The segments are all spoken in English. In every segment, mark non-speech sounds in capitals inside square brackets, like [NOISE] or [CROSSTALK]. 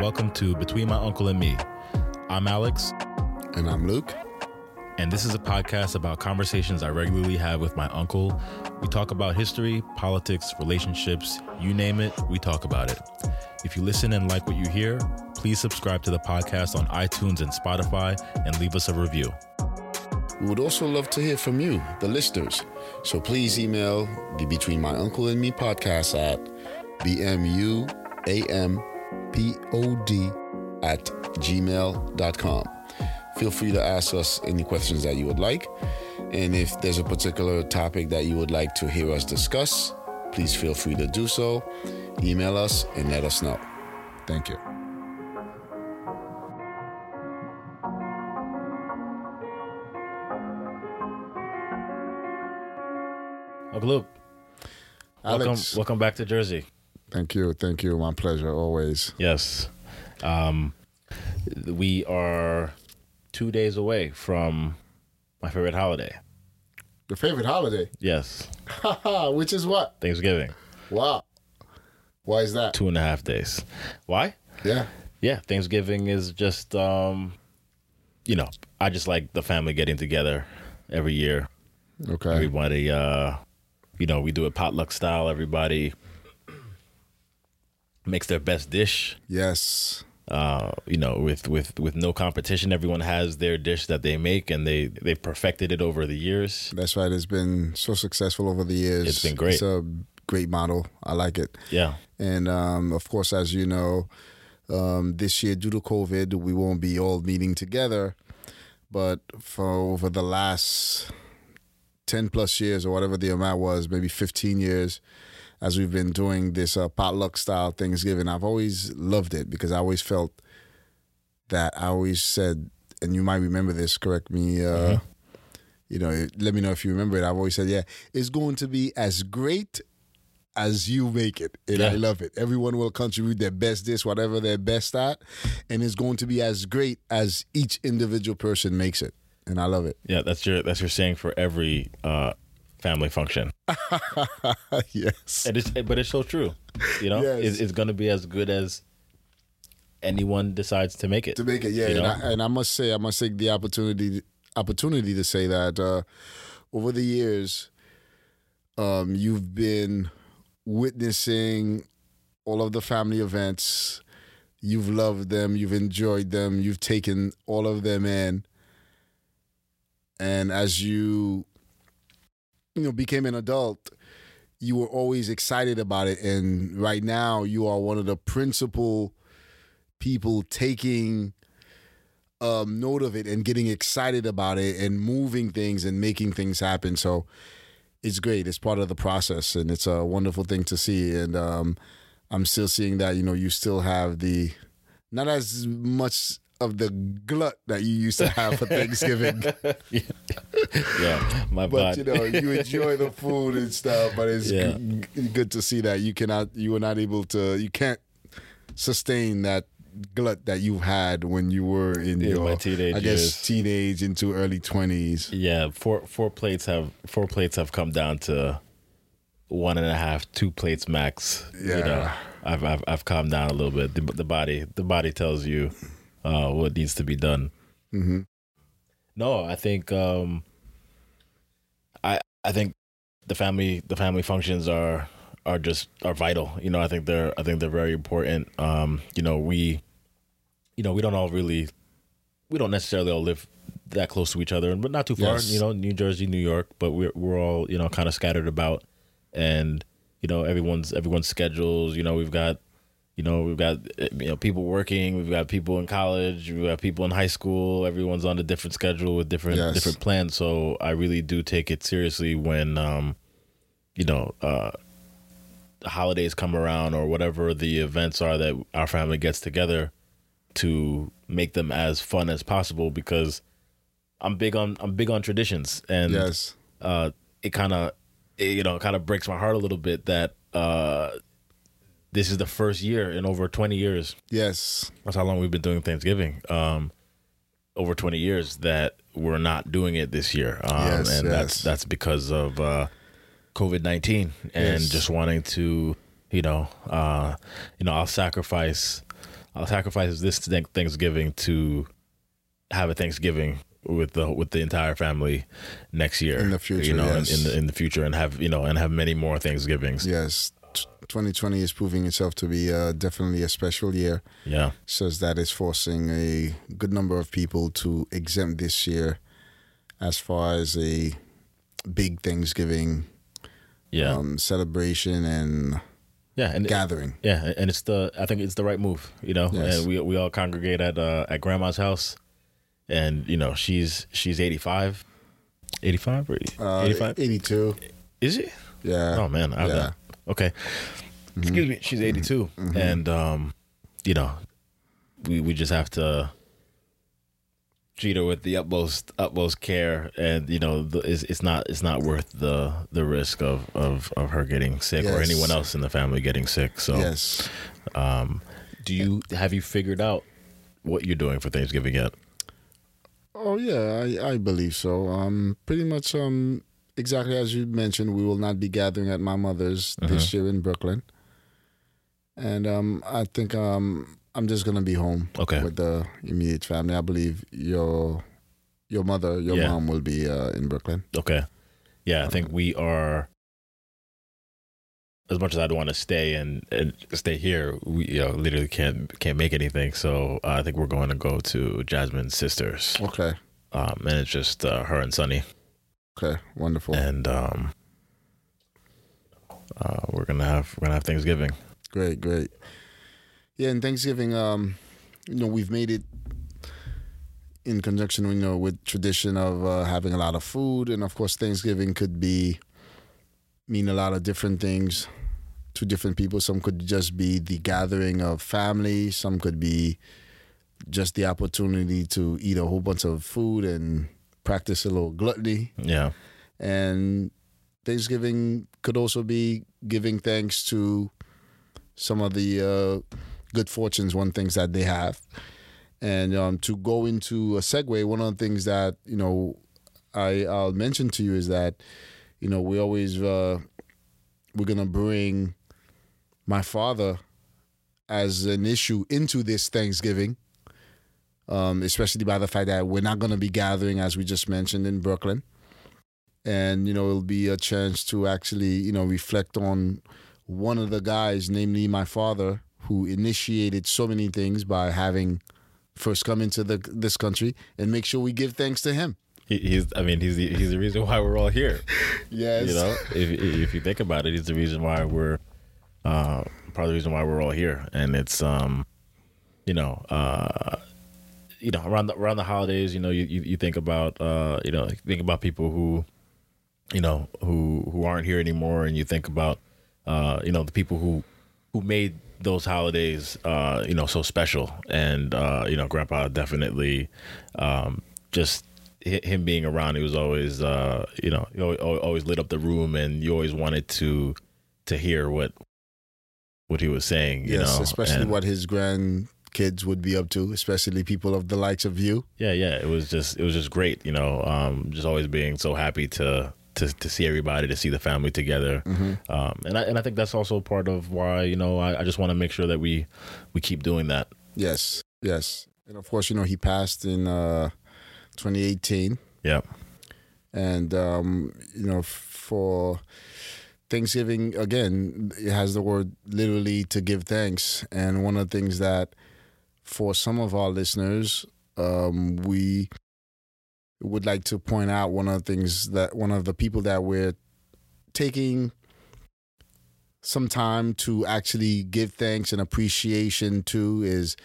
Welcome to Between My Uncle and Me. I'm Alex, And I'm Luke. and this is a podcast about conversations I regularly have with my uncle. We talk about history, politics, relationships, you name it, we talk about it. If you listen and like what you hear, please subscribe to the podcast on iTunes and Spotify and leave us a review. We would also love to hear from you, the listeners. So please email the Between My Uncle and Me podcast at bmuampod at gmail.com. Feel free to ask us any questions that you would like. And if there's a particular topic that you would like to hear us discuss, please feel free to do so. Email us and let us know. Thank you. Uncle Luke, welcome, Alex. welcome back to Jersey. Thank you. Thank you. My pleasure always. Yes. Um, we are two days away from my favorite holiday. Your favorite holiday? Yes, Which is what? Thanksgiving. Wow. Why is that? Two and a half days. Why? Yeah. Yeah, Thanksgiving is just, um, you know, I just like the family getting together every year. Okay. Everybody, uh, you know, we do it potluck style. Everybody makes their best dish. Yes. uh, you know, with with with no competition. Everyone has their dish that they make, and they they've perfected it over the years. That's right. It's been so successful over the years. It's been great. It's a great model. I like it. Yeah, And um, of course, as you know, um, this year due to COVID, we won't be all meeting together. But for over the last ten plus years, or whatever the amount was, maybe fifteen years, as we've been doing this uh, potluck style Thanksgiving, I've always loved it because I always felt that I always said, and you might remember this. Correct me. Uh, You know, let me know if you remember it. I've always said, yeah, it's going to be as great as you make it. And I love it. Everyone will contribute their best dish, whatever they're best at, and it's going to be as great as each individual person makes it. And I love it. yeah. That's your that's your saying for every uh, family function. [LAUGHS] yes. And it's but it's so true. You know, Yes. it's, it's going to be as good as anyone decides to make it. to make it, yeah. You And? I, and I must say, I must take the opportunity opportunity to say that uh, over the years, um, you've been witnessing all of the family events. You've loved them. You've enjoyed them. You've taken all of them in. And as you, you know, became an adult, you were always excited about it. And right now, you are one of the principal people taking um, note of it and getting excited about it and moving things and making things happen. So it's great. It's part of the process and it's a wonderful thing to see. And um, I'm still seeing that, you know, you still have the, not as much of the glut that you used to have for Thanksgiving, [LAUGHS] yeah, my but you know, you enjoy the food and stuff. But it's Yeah. g- good to see that you cannot, you were not able to, you can't sustain that glut that you had when you were in In your teenage I guess years. teenage into early twenties. yeah, four four plates have four plates have come down to one and a half, two plates max. You know, Yeah. I've I've I've calmed down a little bit. The, the body the body tells you uh, what needs to be done. Mm-hmm. No, I think um, I I think the family the family functions are are just are vital. You know, I think they're I think they're very important. Um, you know, we you know we don't all really we don't necessarily all live that close to each other, but not too far. Yes. You know, New Jersey, New York, but we're we're all you know kind of scattered about, and you know everyone's everyone's schedules. You know, we've got you know we've got eh, you know people working, we've got people in college, we've got people in high school. Everyone's on a different schedule with different Yes. different plans. So I really do take it seriously when um, you know. uh holidays come around or whatever the events are that our family gets together to make them as fun as possible because I'm big on I'm big on traditions and Yes. uh it kind of you know kind of breaks my heart a little bit that uh this is the first year in over 20 years Yes. that's how long we've been doing Thanksgiving um over 20 years that we're not doing it this year um Yes, and that's yes. that's because of uh COVID-19 and Yes. just wanting to You know, uh, you know, I'll sacrifice, I'll sacrifice this Thanksgiving to have a Thanksgiving with the with the entire family next year In the future, You know, in- yes. in, the in the future, and have you know, and have many more Thanksgivings. Yes, 2020 is proving itself to be uh, definitely a special year. Yeah, Says that it's forcing a good number of people to exempt this year as far as a big Thanksgiving yeah, um, celebration and yeah, and gathering. Yeah, and it's the I think it's the right move, you know. Yes. And we we all congregate at uh, at grandma's house, and you know she's she's 85, 85 or Uh, 85. 82. Is she? Yeah. Oh man, I yeah. Okay. Excuse me. She's 82, and um, you know, we we just have to treat her with the utmost utmost care, and you know, the, it's, it's not it's not worth the the risk of of of her getting sick or anyone else in the family getting sick. So Yes. um, do you have you figured out what you're doing for Thanksgiving yet? Oh yeah, I, I believe so. Um, pretty much um, exactly as you mentioned, we will not be gathering at my mother's this year in Brooklyn, and um, I think um, I'm just gonna be home Okay. with the immediate family. I believe your your mother, your Yeah. mom will be uh, in Brooklyn. Okay. Yeah, I think we are. As much as I'd want to stay and, and stay here, we you know literally can't can't make anything. So uh, I think we're going to go to Jasmine's sisters, Okay, um, and it's just uh, her and Sunny, okay, wonderful, and um, uh, we're gonna have we're gonna have Thanksgiving. great, great. Yeah, and Thanksgiving, um, you know, we've made it in conjunction, you know, with tradition of uh, having a lot of food, and of course, Thanksgiving could be mean a lot of different things to different people. Some could just be the gathering of family. Some could be just the opportunity to eat a whole bunch of food and practice a little gluttony. Yeah, And Thanksgiving could also be giving thanks to some of the uh, good fortunes, one things that they have. And um, to go into a segue, one of the things that you know I I'll mention to you is that you know we always uh, we're gonna bring my father as an issue into this Thanksgiving, um, especially by the fact that we're not gonna be gathering as we just mentioned in Brooklyn and you know it'll be a chance to actually you know reflect on one of the guys namely my father who initiated so many things by having first come into the this country and make sure we give thanks to him he, he's. I mean, he's the, he's the reason why we're all here. [LAUGHS] yes You know, if if you think about it, he's the reason why we're uh, part of the reason why we're all here, and it's um, you know, uh, you know, around the around the holidays, you know, you you, you think about uh, you know, think about people who, you know, who who aren't here anymore, and you think about uh, you know, the people who who made those holidays uh, you know, so special, and uh, you know, Grandpa definitely um, just him being around, he was always, uh, you know, he always, lit up the room, and you always wanted to to hear what what he was saying. You yes know, especially And- what his grandkids would be up to especially people of the likes of you. Yeah, yeah, it was just it was just great. You know, um, just always being so happy to to to see everybody, to see the family together, um, and I and I think that's also part of why you know I, I just want to make sure that we we keep doing that. yes yes. And of course you know he passed in uh 2018 Yeah, and um, you know for Thanksgiving again it has the word literally to give thanks. And one of the things that for some of our listeners um, we would like to point out one of the things that one of the people that we're taking some time to actually give thanks and appreciation to is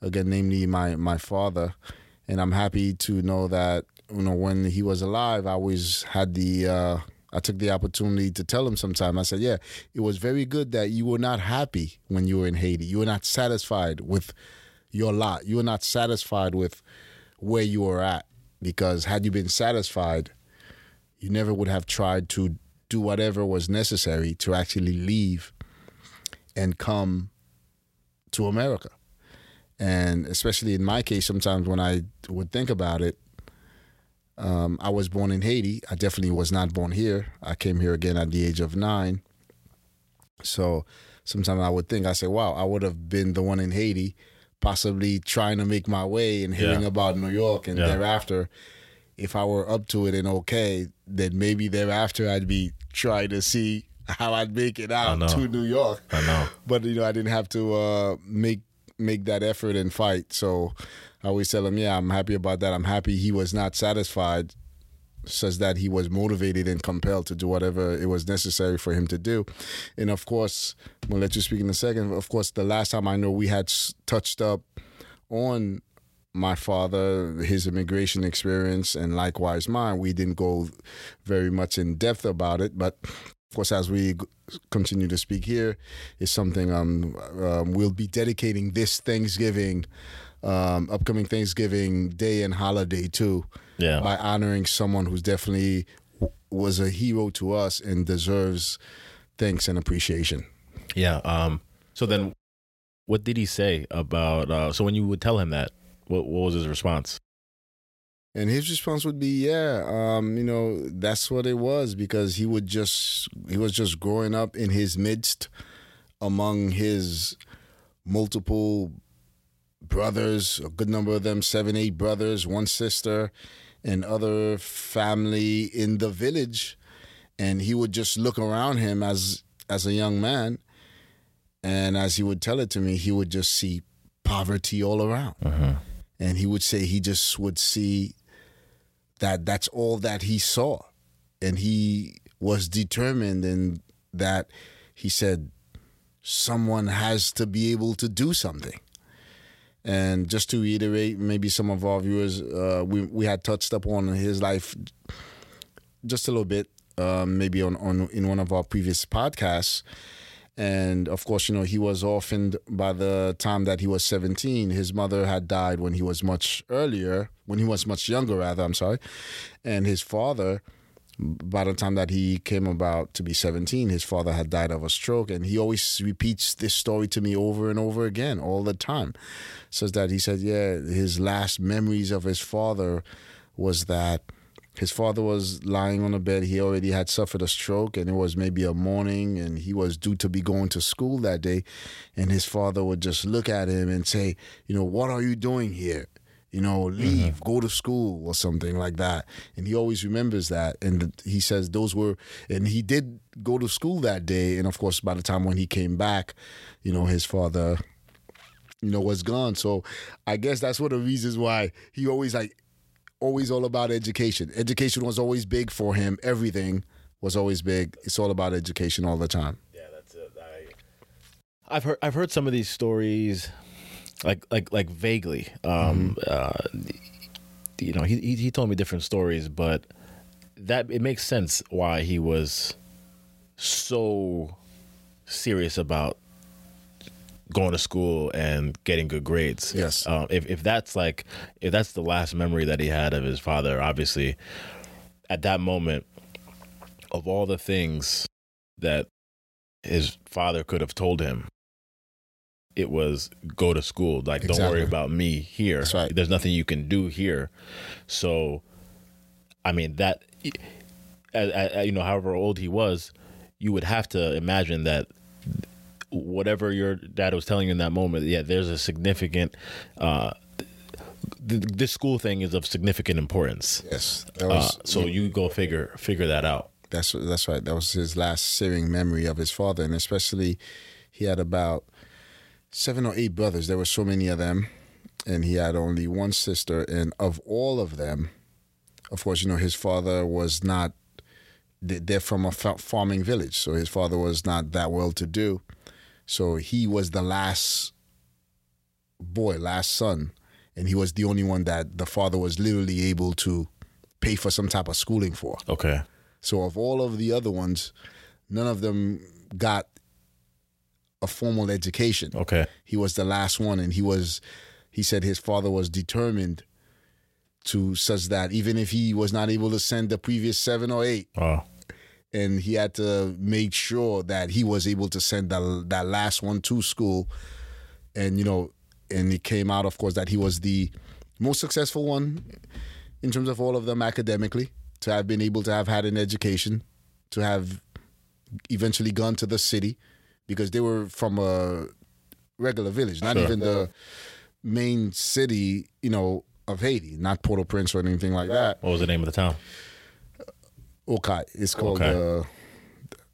again namely my my father. And I'm happy to know that you know when he was alive I always had the uh I took the opportunity to tell him sometime. I said yeah it was very good that you were not happy when you were in Haiti. You were not satisfied with your lot you were not satisfied with where you were at because had you been satisfied you never would have tried to do whatever was necessary to actually leave and come to America and especially in my case, sometimes when I would think about it, um, I was born in Haiti. I definitely was not born here. I came here again at the age of nine. So sometimes I would think, I say, wow, I would have been the one in Haiti, possibly trying to make my way and hearing Yeah. about New York, and Yeah. thereafter, if I were up to it and okay, then maybe thereafter I'd be trying to see how I'd make it out to New York. I know. But you know, I didn't have to uh, make make that effort and fight. So I always tell him, yeah, I'm happy about that. I'm happy he was not satisfied, such that he was motivated and compelled to do whatever it was necessary for him to do. And of course, we'll let you speak in a second. Of course, the last time I know we had touched up on my father, his immigration experience, and likewise mine, we didn't go very much in depth about it. But of course, as we continue to speak here, is something um, um, we'll be dedicating this Thanksgiving, um, upcoming Thanksgiving day and holiday to, Yeah. by honoring someone who's definitely was a hero to us and deserves thanks and appreciation. Yeah. Um. So then, what did he say about? Uh, so when you would tell him that, what what was his response? And his response would be, "Yeah, um, you know, that's what it was because he would just he was just growing up in his midst among his multiple brothers, a good number of them, seven, eight brothers, one sister, and other family in the village, and he would just look around him as as a young man, and as he would tell it to me, he would just see poverty all around. Mm-hmm. And he would say he just would see that that's all that he saw. And he was determined in that he said someone has to be able to do something and just to reiterate maybe some of our viewers uh, we, we had touched up on his life just a little bit um, maybe on, on in one of our previous podcasts and of course, you know, he was orphaned by the time that he was 17. His mother had died when he was much earlier, when he was much younger, rather, I'm sorry. And his father, by the time that he came about to be 17, his father had died of a stroke. And he always repeats this story to me over and over again, all the time. Says that he said, yeah, his last memories of his father was that his father was lying on a bed. He already had suffered a stroke, and it was maybe a morning, and he was due to be going to school that day. And his father would just look at him and say, You know, what are you doing here? You know, mm-hmm. leave, go to school, or something like that. And he always remembers that. And he says those were, and he did go to school that day. And of course, by the time when he came back, you know, his father you know, was gone. So I guess that's one of the reasons why he always like always all about education. Education was always big for him. Everything was always big. It's all about education all the time. Yeah, that's it. I, I've heard I've heard some of these stories, like like like vaguely. Um, uh, you know, he, he he told me different stories, but that it makes sense why he was so serious about going to school and getting good grades. Yes. Um, if if that's like if that's the last memory that he had of his father, obviously, at that moment, of all the things that his father could have told him, it was go to school. Like, don't worry about me here. That's right. There's nothing you can do here. So, I mean that, you know, however old he was, you would have to imagine that whatever your dad was telling you in that moment, yeah, there's a significant. Uh, th- this school thing is of significant importance. Yes, that Uh, was so you go figure figure that out. That's that's right. That was his last searing memory of his father, and especially he had about seven or eight brothers. There were so many of them, and he had only one sister. And of all of them, of course, you know his father was not. they- They're from a farming village, so his father was not that well to do. So he was the last boy, last son, and he was the only one that the father was literally able to pay for some type of schooling for. Okay. So of all of the other ones, none of them got a formal education. Okay. He was the last one, and he was. He said his father was determined to such that even if he was not able to send the previous seven or eight, Oh. and he had to make sure that he was able to send that that last one to school, and you know, and it came out, of course, that he was the most successful one in terms of all of them academically to have been able to have had an education, to have eventually gone to the city, because they were from a regular village, not Sure. even the main city, you know, of Haiti, not Port-au-Prince or anything like that. What was the name of the town? Okay, it's called Okay. uh,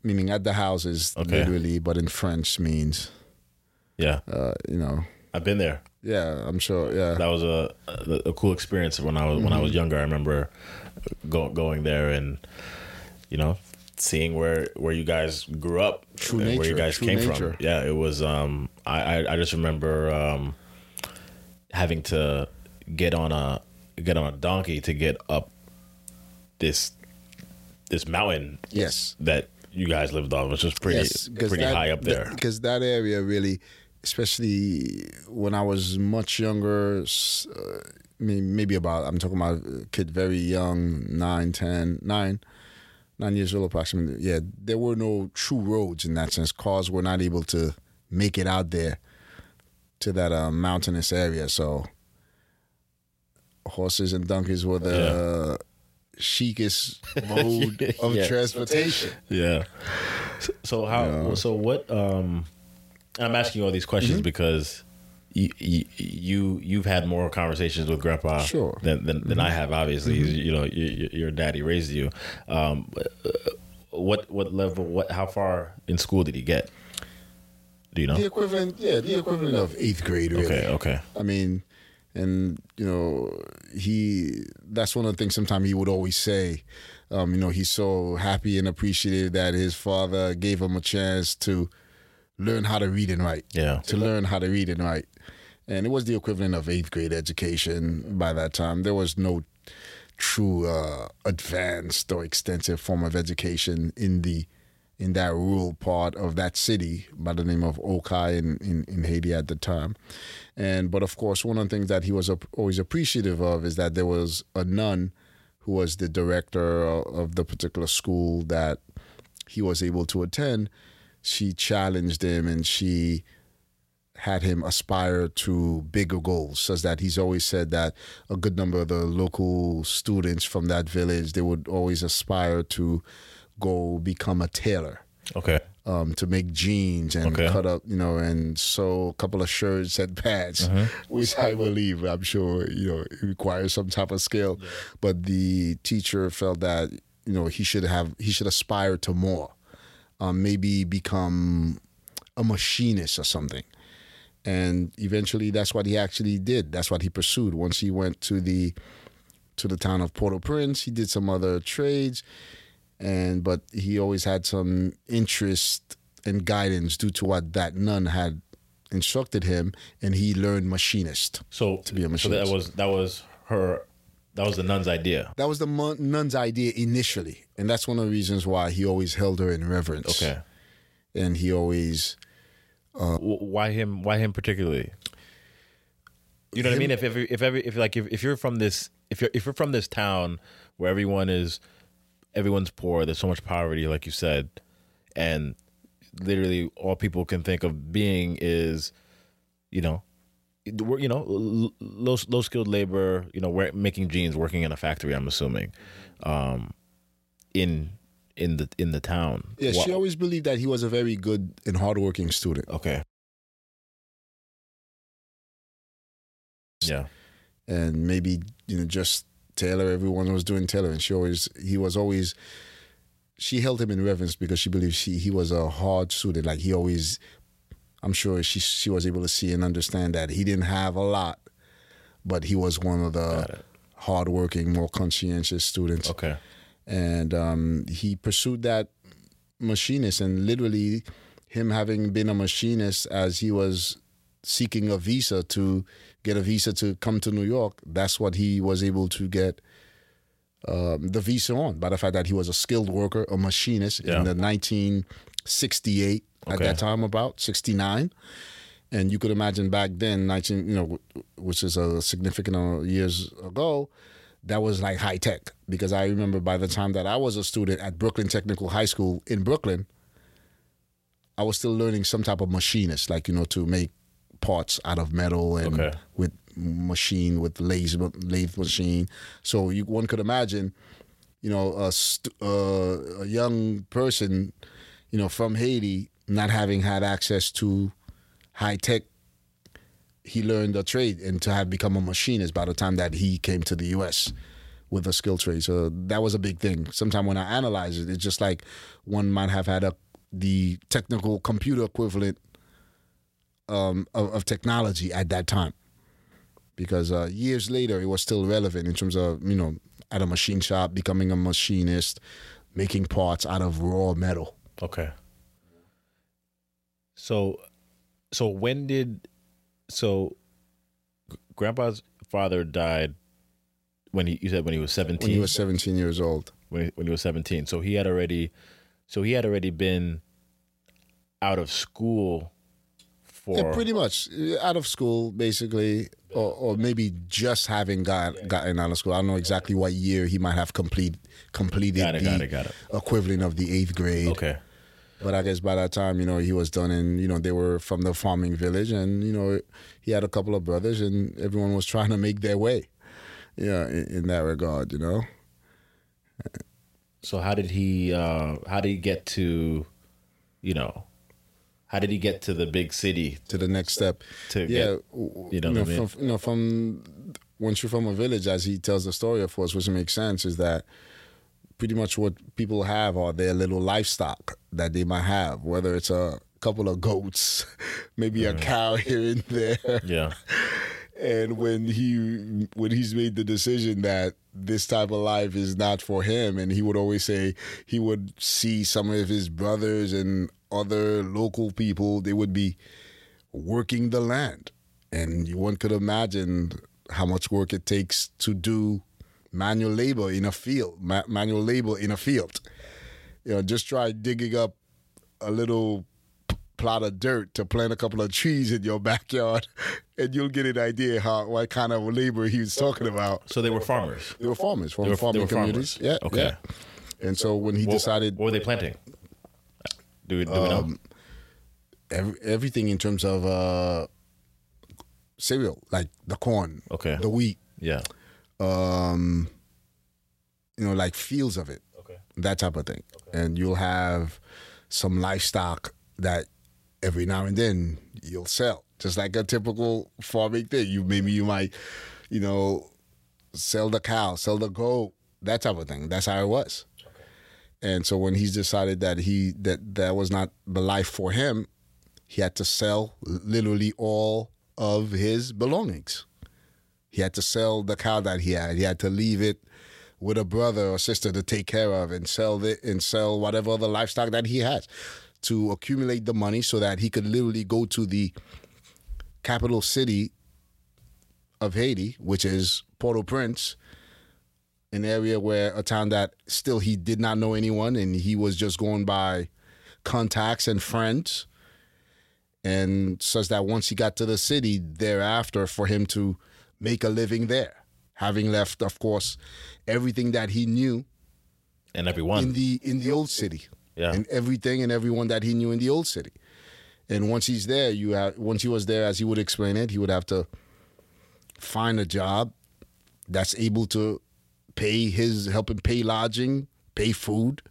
meaning at the houses Okay. literally, but in French means Yeah, uh, you know. I've been there. Yeah, I'm sure. Yeah, That was a a, a cool experience when I was when I was younger. I remember go, going there and you know seeing where where you guys grew up, True and where you guys came nature. from. Yeah, it was. Um, I I, I just remember um, having to get on a get on a donkey to get up this this mountain yes. that you guys lived on, which was pretty Yes, pretty that- high up there. Because that area really, especially when I was much younger, uh, maybe about, I'm talking about a kid very young, nine, ten, nine, nine years old approximately. Yeah, there were no true roads in that sense. Cars were not able to make it out there to that uh, mountainous area. So horses and donkeys were the chicest [LAUGHS] mode of Yeah. transportation. Yeah. So, so how? So what? Um, I'm asking you all these questions Mm-hmm. because you, you you you've had more conversations with Grandpa Sure. Mm-hmm. than than, than I have. Obviously, you know, you, your daddy raised you. Um, what what level? What? How far in school did he get? Do you know? The equivalent, yeah, the equivalent of eighth grade. Really. Okay. Okay. I mean, and you know, he. That's one of the things. Sometimes he would always say, um, you know, he's so happy and appreciative that his father gave him a chance to learn how to read and write. Yeah. To learn how to read and write, and it was the equivalent of eighth grade education by that time. There was no true uh, advanced or extensive form of education in the in that rural part of that city by the name of Okai in, in, in Haiti at the time. And but of course, one of the things that he was always appreciative of is that there was a nun who was the director of, of the particular school that he was able to attend. She challenged him and she had him aspire to bigger goals, such that he's always said that a good number of the local students from that village they would always aspire to go become a tailor Okay. um, to make jeans and Okay. cut up, you know, and sew a couple of shirts and pants, which I believe I'm sure you know it requires some type of skill. But the teacher felt that you know he should have he should aspire to more, um, maybe become a machinist or something. And eventually, that's what he actually did. That's what he pursued. Once he went to the to the town of Port-au-Prince, he did some other trades and but he always had some interest and guidance due to what that nun had instructed him and he learned machinist So To be a machinist. So that was that was her. That was the nun's idea. that was the nun's idea initially and that's one of the reasons why he always held her in reverence Okay. and he always uh, W- why him? Why him particularly? You know what I mean? If if if every if like if, if you're from this if you're if you're from this town where everyone is everyone's poor, there's so much poverty, like you said, and literally all people can think of being is, you know, you know, low low skilled labor, you know, wear- making jeans, working in a factory. I'm assuming, um, in in the in the town. yeah Wha- she always believed that he was a very good and hardworking student okay. Yeah. and maybe you know just tailor. Everyone was doing tailor, and she always he was always. She held him in reverence because she believed she he was a hard student. Like he always, I'm sure she she was able to see and understand that he didn't have a lot, but he was one of the hardworking, more conscientious students Okay. and um, he pursued that machinist and literally him having been a machinist as he was seeking a visa to get a visa to come to New York that's what he was able to get um, the visa on by the fact that he was a skilled worker a machinist Yeah. in the 1968 at that time about 69 and you could imagine back then 19 you know which is a significant uh, years ago that was like high tech because I remember by the time that I was a student at Brooklyn Technical High School in Brooklyn, I was still learning some type of machinist, like you know, to make parts out of metal and Okay. with machine with lathe lathe machine. So you one could imagine, you know, a st- uh, a young person, you know, from Haiti not having had access to high tech, he learned a trade and to have become a machinist by the time that he came to the U.S. with a skill trade. So that was a big thing. Sometimes when I analyze it, it's just like one might have had a the technical computer equivalent um, of, of technology at that time because uh, years later it was still relevant in terms of you know at a machine shop becoming a machinist making parts out of raw metal Okay. So, so when did so Grandpa's father died when he you said when he was seventeen when he was 17 years old when he, when he was seventeen. So he had already, so he had already been out of school for yeah, pretty much uh, out of school basically or, or maybe just having got gotten out of school i don't know exactly what year he might have complete completed Got it, the got it, got it. equivalent of the eighth grade okay. But I guess by that time, you know, he was done, and you know, they were from the farming village, and you know, he had a couple of brothers, and everyone was [LAUGHS] trying to make their way. Yeah, in, in that regard, you know. So how did he? uh How did he get to? You know, how did he get to the big city? To the next step. To yeah, get- you know I mean? from you know from once you're from a village, as he tells the story, of course, which makes sense, is that pretty much what people have are their little livestock that they might have, whether it's a couple of goats, [LAUGHS] maybe a cow [LAUGHS] here and there. Yeah. [LAUGHS] and when he when he's made the decision that this type of life is not for him and he would always say he would see some of his brothers and other local people they would be working the land and one could imagine how much work it takes to do manual labor in a field ma- manual labor in a field you know just try digging up a little p- plot of dirt to plant a couple of trees in your [LAUGHS] backyard, and you'll get an idea how what kind of labor he was talking about. So they were farmers. They were farmers from They were, farming communities. farmers. Yeah, Okay. yeah. And so when he decided What were they planting? Do we, do we know? Um, every, everything in terms of uh, cereal, like the corn, Okay. the wheat, Yeah. Um, you know, like fields of it. Okay. that type of thing. And you'll have some livestock that every now and then you'll sell, just like a typical farming thing. You maybe you might, you know, sell the cow, sell the goat, that type of thing. That's how it was. And so when he's decided that he that that was not the life for him, he had to sell literally all of his belongings. He had to sell the cow that he had. He had to leave it with a brother or sister to take care of and sell it and sell whatever other livestock that he has to accumulate the money so that he could literally go to the capital city of Haiti, which is Port-au-Prince, an area where a town that still he did not know anyone and he was just going by contacts and friends. And such that once he got to the city thereafter for him to make a living there, having left, of course, everything that he knew And everyone. in the in the old city. Yeah. And everything and everyone that he knew in the old city. And once he's there, you have once he was there, as he would explain it, he would have to find a job that's able to pay his help him pay lodging, pay food,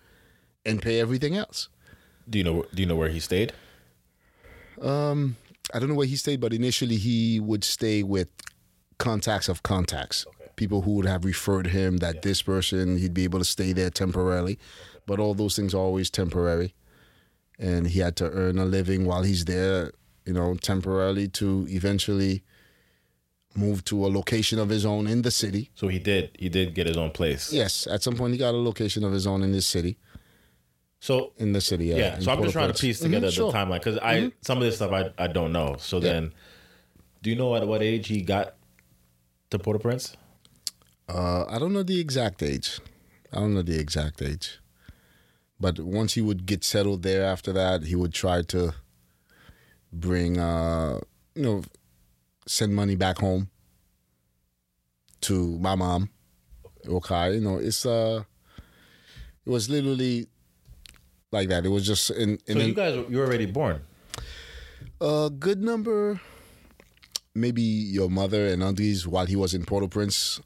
and pay everything else. do you know? Do you know where he stayed? Um, I don't know where he stayed, but initially he would stay with contacts of contacts. People who would have referred him that this person he'd be able to stay there temporarily, but all those things are always temporary, and he had to earn a living while he's there, you know, temporarily to eventually move to a location of his own in the city. So he did. He did get his own place. Yes, at some point he got a location of his own in this city. So In the city, yeah. yeah. So I'm just trying to piece together mm-hmm, sure. the timeline because I mm-hmm. some of this stuff I, I don't know. So then, do you know at what age he got to Port-au-Prince? Uh, I don't know the exact age. I don't know the exact age. But once he would get settled there after that, he would try to bring, uh, you know, send money back home to my mom. Okay, you know, it's uh, it was literally like that. It was just in, in So you guys you were already born. a good number, maybe your mother and aunties while he was in Port-au-Prince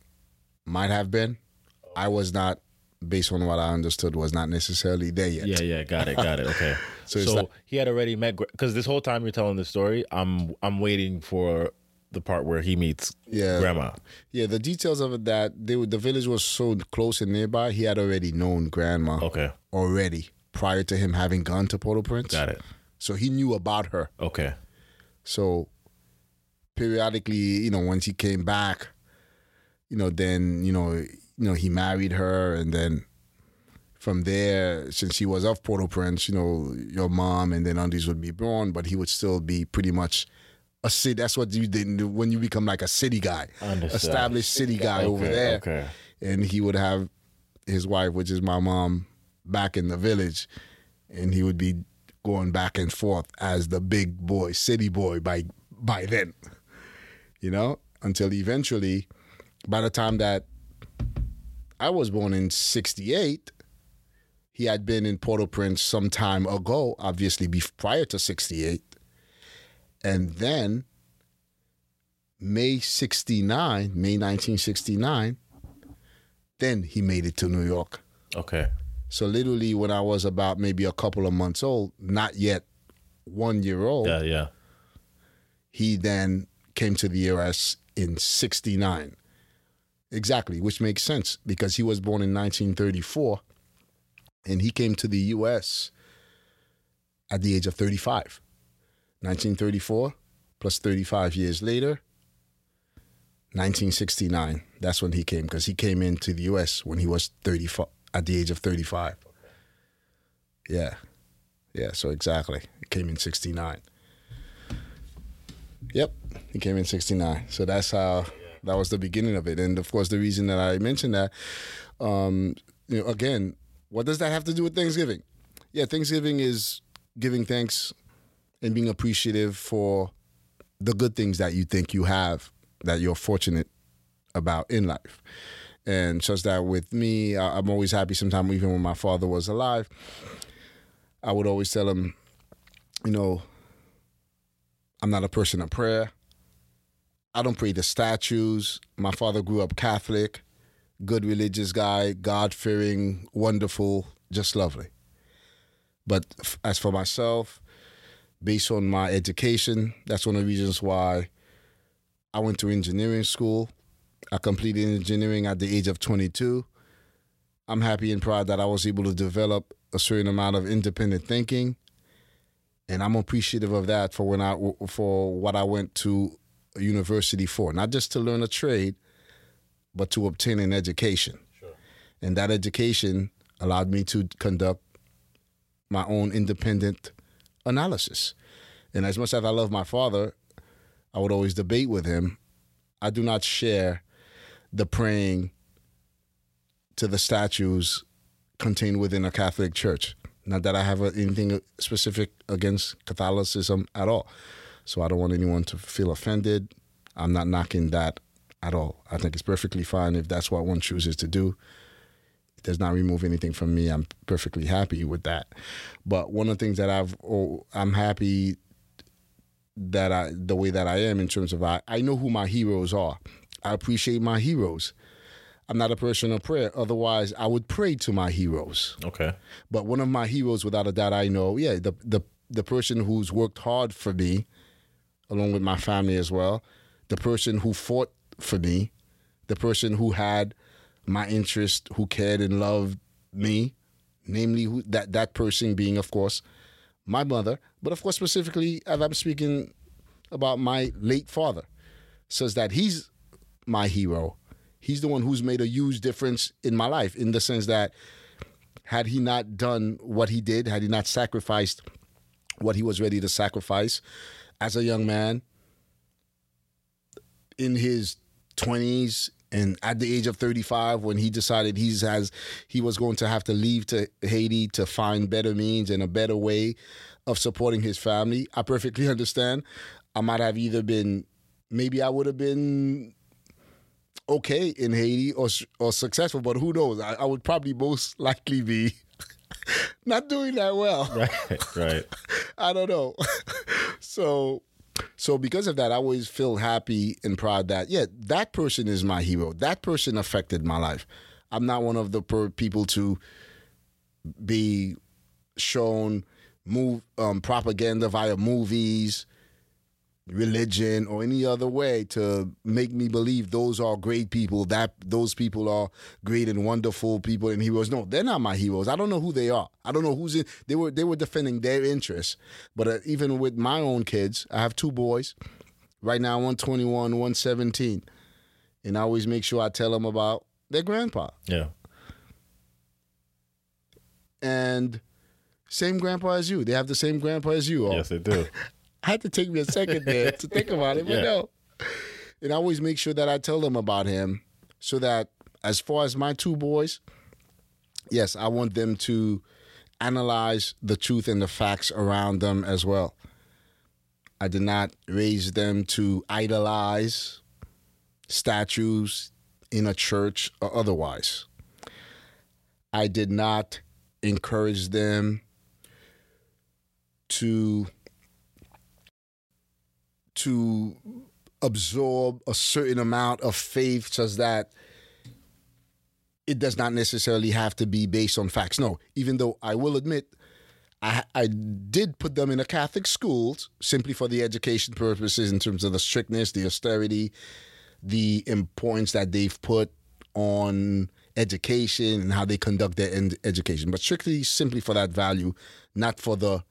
might have been. I was not, based on what I understood, was not necessarily there yet. Yeah, yeah, got it, [LAUGHS] got it. Okay. So So like, he had already met because this whole time you're telling the story, I'm I'm waiting for the part where he meets Yeah. grandma. yeah, the details of it that they were, the village was so close and nearby. He had already known grandma Okay, already prior to him having gone to Port-au-Prince. got it. So he knew about her. Okay, So periodically, you know, once he came back, you know, then you know, you know, he married her, and then from there, since he was of Port-au-Prince, you know, your mom and then Undies would be born, but he would still be pretty much a city. That's what you did when you become like a city guy, established city guy over there, okay. and he would have his wife, which is my mom, back in the village, and he would be going back and forth as the big boy, city boy by by then. You know, until eventually, by the time that I was born in '68, he had been in Port-au-Prince some time ago, obviously prior to '68, and then May '69, May 1969 then he made it to New York. okay, So literally when I was about maybe a couple of months old, not yet one year old, yeah, yeah. he then came to the US in 69. Exactly, which makes sense because he was born in 1934 and he came to the US at the age of 35. 1934 plus 35 years later, 1969. That's when he came because he came into the US when he was 35 at the age of 35. Yeah. Yeah, so exactly. He came in 69. Yep, he came in '69. So that's how that was the beginning of it. And of course, the reason that I mentioned that, um, you know, again, what does that have to do with Thanksgiving? Yeah, Thanksgiving is giving thanks and being appreciative for the good things that you think you have that you're fortunate about in life. And just that with me, I'm always happy. Sometimes even when my father was alive, I would always tell him, you know, I'm not a person of prayer. I don't pray to statues. My father grew up Catholic, good religious guy, God fearing, wonderful, just lovely. But as for myself, based on my education, that's one of the reasons why I went to engineering school. I completed engineering at the age of 22. I'm happy and proud that I was able to develop a certain amount of independent thinking and I'm appreciative of that for when I for what I went to university for, not just to learn a trade, but to obtain an education. And that education allowed me to conduct my own independent analysis. And as much as I love my father, I would always debate with him. I do not share the praying to the statues contained within a Catholic church. Not that I have anything specific against Catholicism at all. So I don't want anyone to feel offended. I'm not knocking that at all. I think it's perfectly fine if that's what one chooses to do. It does not remove anything from me. I'm perfectly happy with that. But one of the things that I've, oh, I'm happy that I, the way that I am in terms of I, I know who my heroes are. I appreciate my heroes. I'm not a person of prayer. Otherwise, I would pray to my heroes. Okay. But one of my heroes, without a doubt, I know, yeah, the the the person who's worked hard for me, along with my family as well, the person who fought for me, the person who had my interest, who cared and loved me, namely who, that that person being, of course, my mother, but of course specifically as I'm speaking about my late father, says that he's my hero. He's the one who's made a huge difference in my life in the sense that had he not done what he did, had he not sacrificed what he was ready to sacrifice as a young man in his 20s and at the age of 35 when he decided he's has he was going to have to leave to Haiti to find better means and a better way of supporting his family I perfectly [LAUGHS] understand. I might have either been maybe I would have been okay in Haiti or or successful but who knows I, I would probably most likely be [LAUGHS] not doing that well [LAUGHS] Right. Right. [LAUGHS] I don't know. so so because of that, I always feel happy and proud that yeah, that person is my hero. That person affected my life. I'm not one of the per- people to be shown move um, propaganda via movies, religion, or any other way to make me believe those are great people. That those people are great and wonderful people and heroes. No, they're not my heroes. I don't know who they are. I don't know who's in. They were they were defending their interests. But uh, even with my own kids, I have two boys. Right now, one twenty one, one seventeen, and I always make sure I tell them about their grandpa. Yeah. And same grandpa as you. They have the same grandpa as you. Yes, they do. [LAUGHS] I had to take me a second there to [LAUGHS] think about it, but Yeah. no. And I always make sure that I tell them about him so that as far as my two boys, yes, I want them to analyze the truth and the facts around them as well. I did not raise them to idolize statues in a church or otherwise. I did not encourage them to to absorb a certain amount of faith such that it does not necessarily have to be based on facts. No, even though I will admit I, I did put them in a Catholic school simply for the education purposes in terms of the strictness, the austerity, the importance that they've put on education and how they conduct their education, but strictly simply for that value, not for the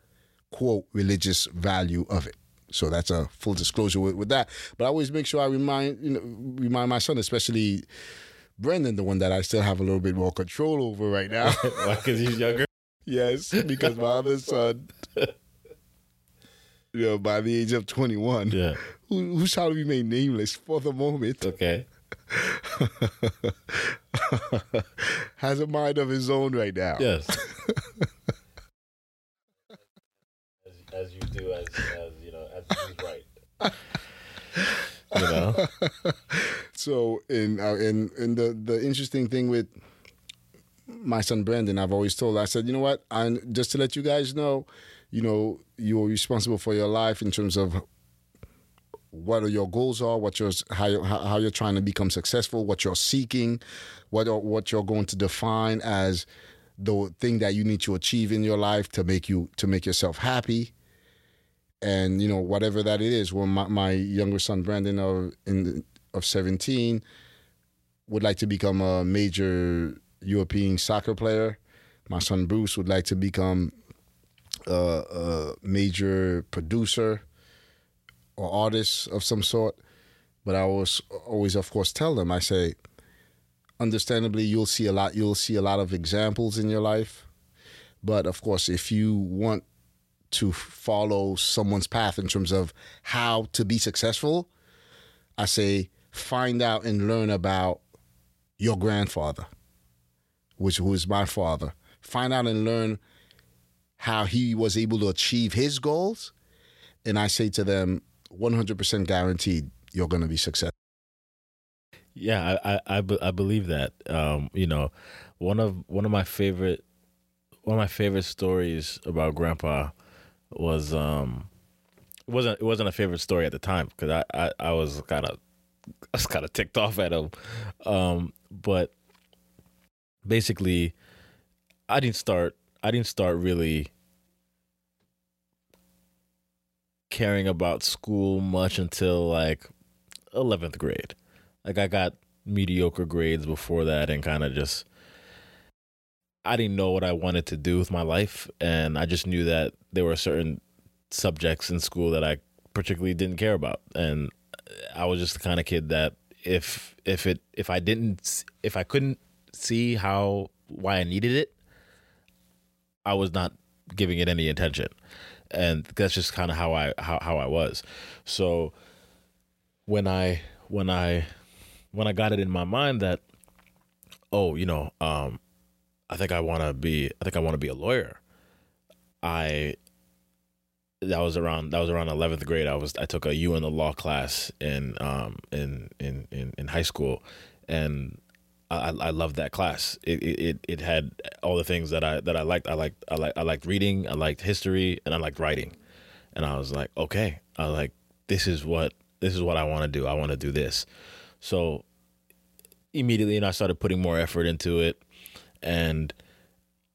quote religious value of it. So that's a full disclosure with, with that. But I always make sure I remind you know remind my son, especially Brendan, the one that I still have a little bit more control over right now. [LAUGHS] Why? Because he's younger. yes, because my other son, [LAUGHS] you know, by the age of twenty one, Yeah. who, who shall remain nameless for the moment, Okay. [LAUGHS] has a mind of his own right now. Yes. as, as you do, as, as you know, as he's right. You know. [LAUGHS] So, in uh, in the the interesting thing with my son Brandon, I've always told. I said, you know what? And just to let you guys know, you know, you're responsible for your life in terms of what are your goals are, what your how you- how how you're trying to become successful, what you're seeking, what are, what you're going to define as the thing that you need to achieve in your life to make you to make yourself happy and you know whatever that it is. Well, my, my younger son Brandon of the, of seventeen would like to become a major European soccer player. My son Bruce would like to become a, a major producer or artist of some sort. But I was always, of course, tell them. I say, understandably, you'll see a lot. You'll see a lot of examples in your life. But of course, if you want to follow someone's path in terms of how to be successful, I say find out and learn about your grandfather, which who is my father. Find out and learn how he was able to achieve his goals. And I say to them, 100% guaranteed you're going to be successful. Yeah, I I, I, be- I believe that. Um, you know, one of one of my favorite one of my favorite stories about Grandpa was um it wasn't it wasn't a favorite story at the time because I, I I was kind of [LAUGHS] I was kind of ticked off at him, um, but basically, I didn't start I didn't start really caring about school much until like 11th grade. Like I got mediocre grades before that and kind of just I didn't know what I wanted to do with my life and I just knew that there were certain subjects in school that I particularly didn't care about and I was just the kind of kid that if if it if I didn't if I couldn't see how why I needed it I was not giving it any attention and that's just kind of how I how, how I was. So when I when I when I got it in my mind that oh you know um I think I want to be I think I want to be a lawyer I that was around that was around 11th grade I was I took a U in the law class in um in in in, in high school and I, I loved that class. It, it it had all the things that I that I liked. I liked I liked I liked reading. I liked history, and I liked writing. And I was like, okay, I like this is what this is what I want to do. I want to do this. So immediately, and I started putting more effort into it. And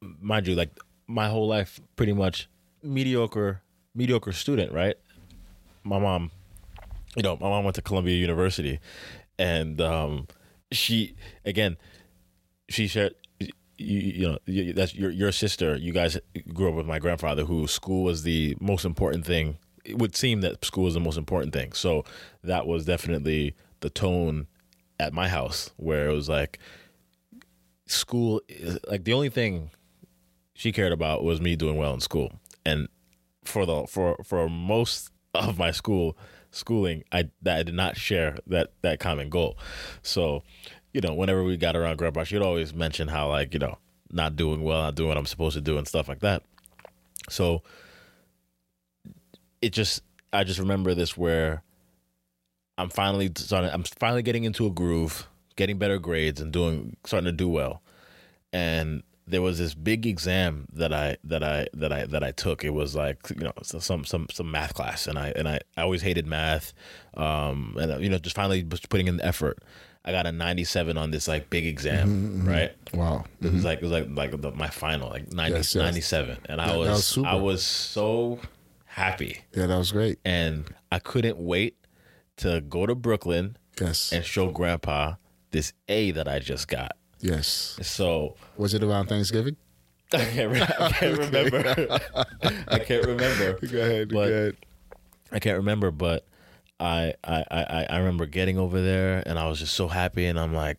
mind you, like my whole life, pretty much mediocre mediocre student, right? My mom, you know, my mom went to Columbia University, and um, she again, she shared. You, you know you, that's your your sister. You guys grew up with my grandfather, who school was the most important thing. It would seem that school is the most important thing. So that was definitely the tone at my house, where it was like school. Like the only thing she cared about was me doing well in school, and for the for for most of my school schooling, I that I did not share that that common goal. So, you know, whenever we got around grandpa, she'd always mention how like you know not doing well, not doing what I'm supposed to do, and stuff like that. So, it just I just remember this where I'm finally starting. I'm finally getting into a groove, getting better grades, and doing starting to do well, and there was this big exam that I that I that I that I took. It was like you know some some some math class, and I and I, I always hated math, um, and you know just finally putting in the effort. I got a 97 on this like big exam, Mm-hmm, right? Wow. It was like it was like like the, my final, like 90, Yes, yes. 97, and I was, was. I was so happy, Yeah, that was great. and I couldn't wait to go to Brooklyn Yes. and show Grandpa this A that I just got. Yes. So Was it around Thanksgiving? [LAUGHS] I can't, I can't [LAUGHS] remember. I can't remember. [LAUGHS] Go ahead. But- I can't remember, but I, I I I remember getting over there and I was just so happy and I'm like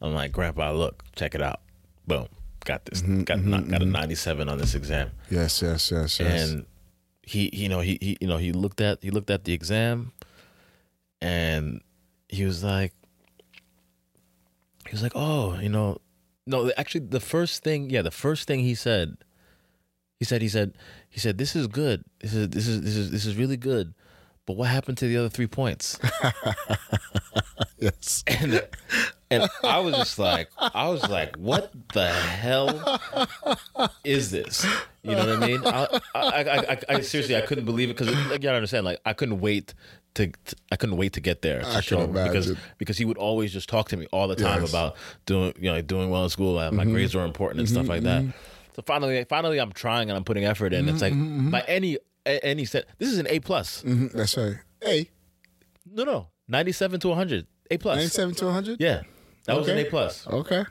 I'm like Grandpa, look, check it out. Boom, got this, Mm-hmm, got not, got a 97 on this exam, Yes, yes, yes, yes. and he you know he, he you know he looked at he looked at the exam, and he was like he was like oh you know no actually the first thing yeah the first thing he said he said he said he said this is good this is this is this is this is really good but what happened to the other three points [LAUGHS] yes. and and I was just like, I was like, what the hell is this? You know what I mean? I, I, I, I, I seriously, I couldn't believe it because, like, you gotta understand, like, I couldn't wait to, to- I couldn't wait to get there I show him because because he would always just talk to me all the time Yes. about doing, you know, like, doing well in school, and my mm-hmm. grades are important and stuff like that. Mm-hmm. So finally, finally, I'm trying and I'm putting effort in. It's like mm-hmm. by any a- any set, this is an A plus. Mhm, That's right. A. No, no, 97 to 100, A plus. 97 to 100? Yeah, that was an A plus. Okay.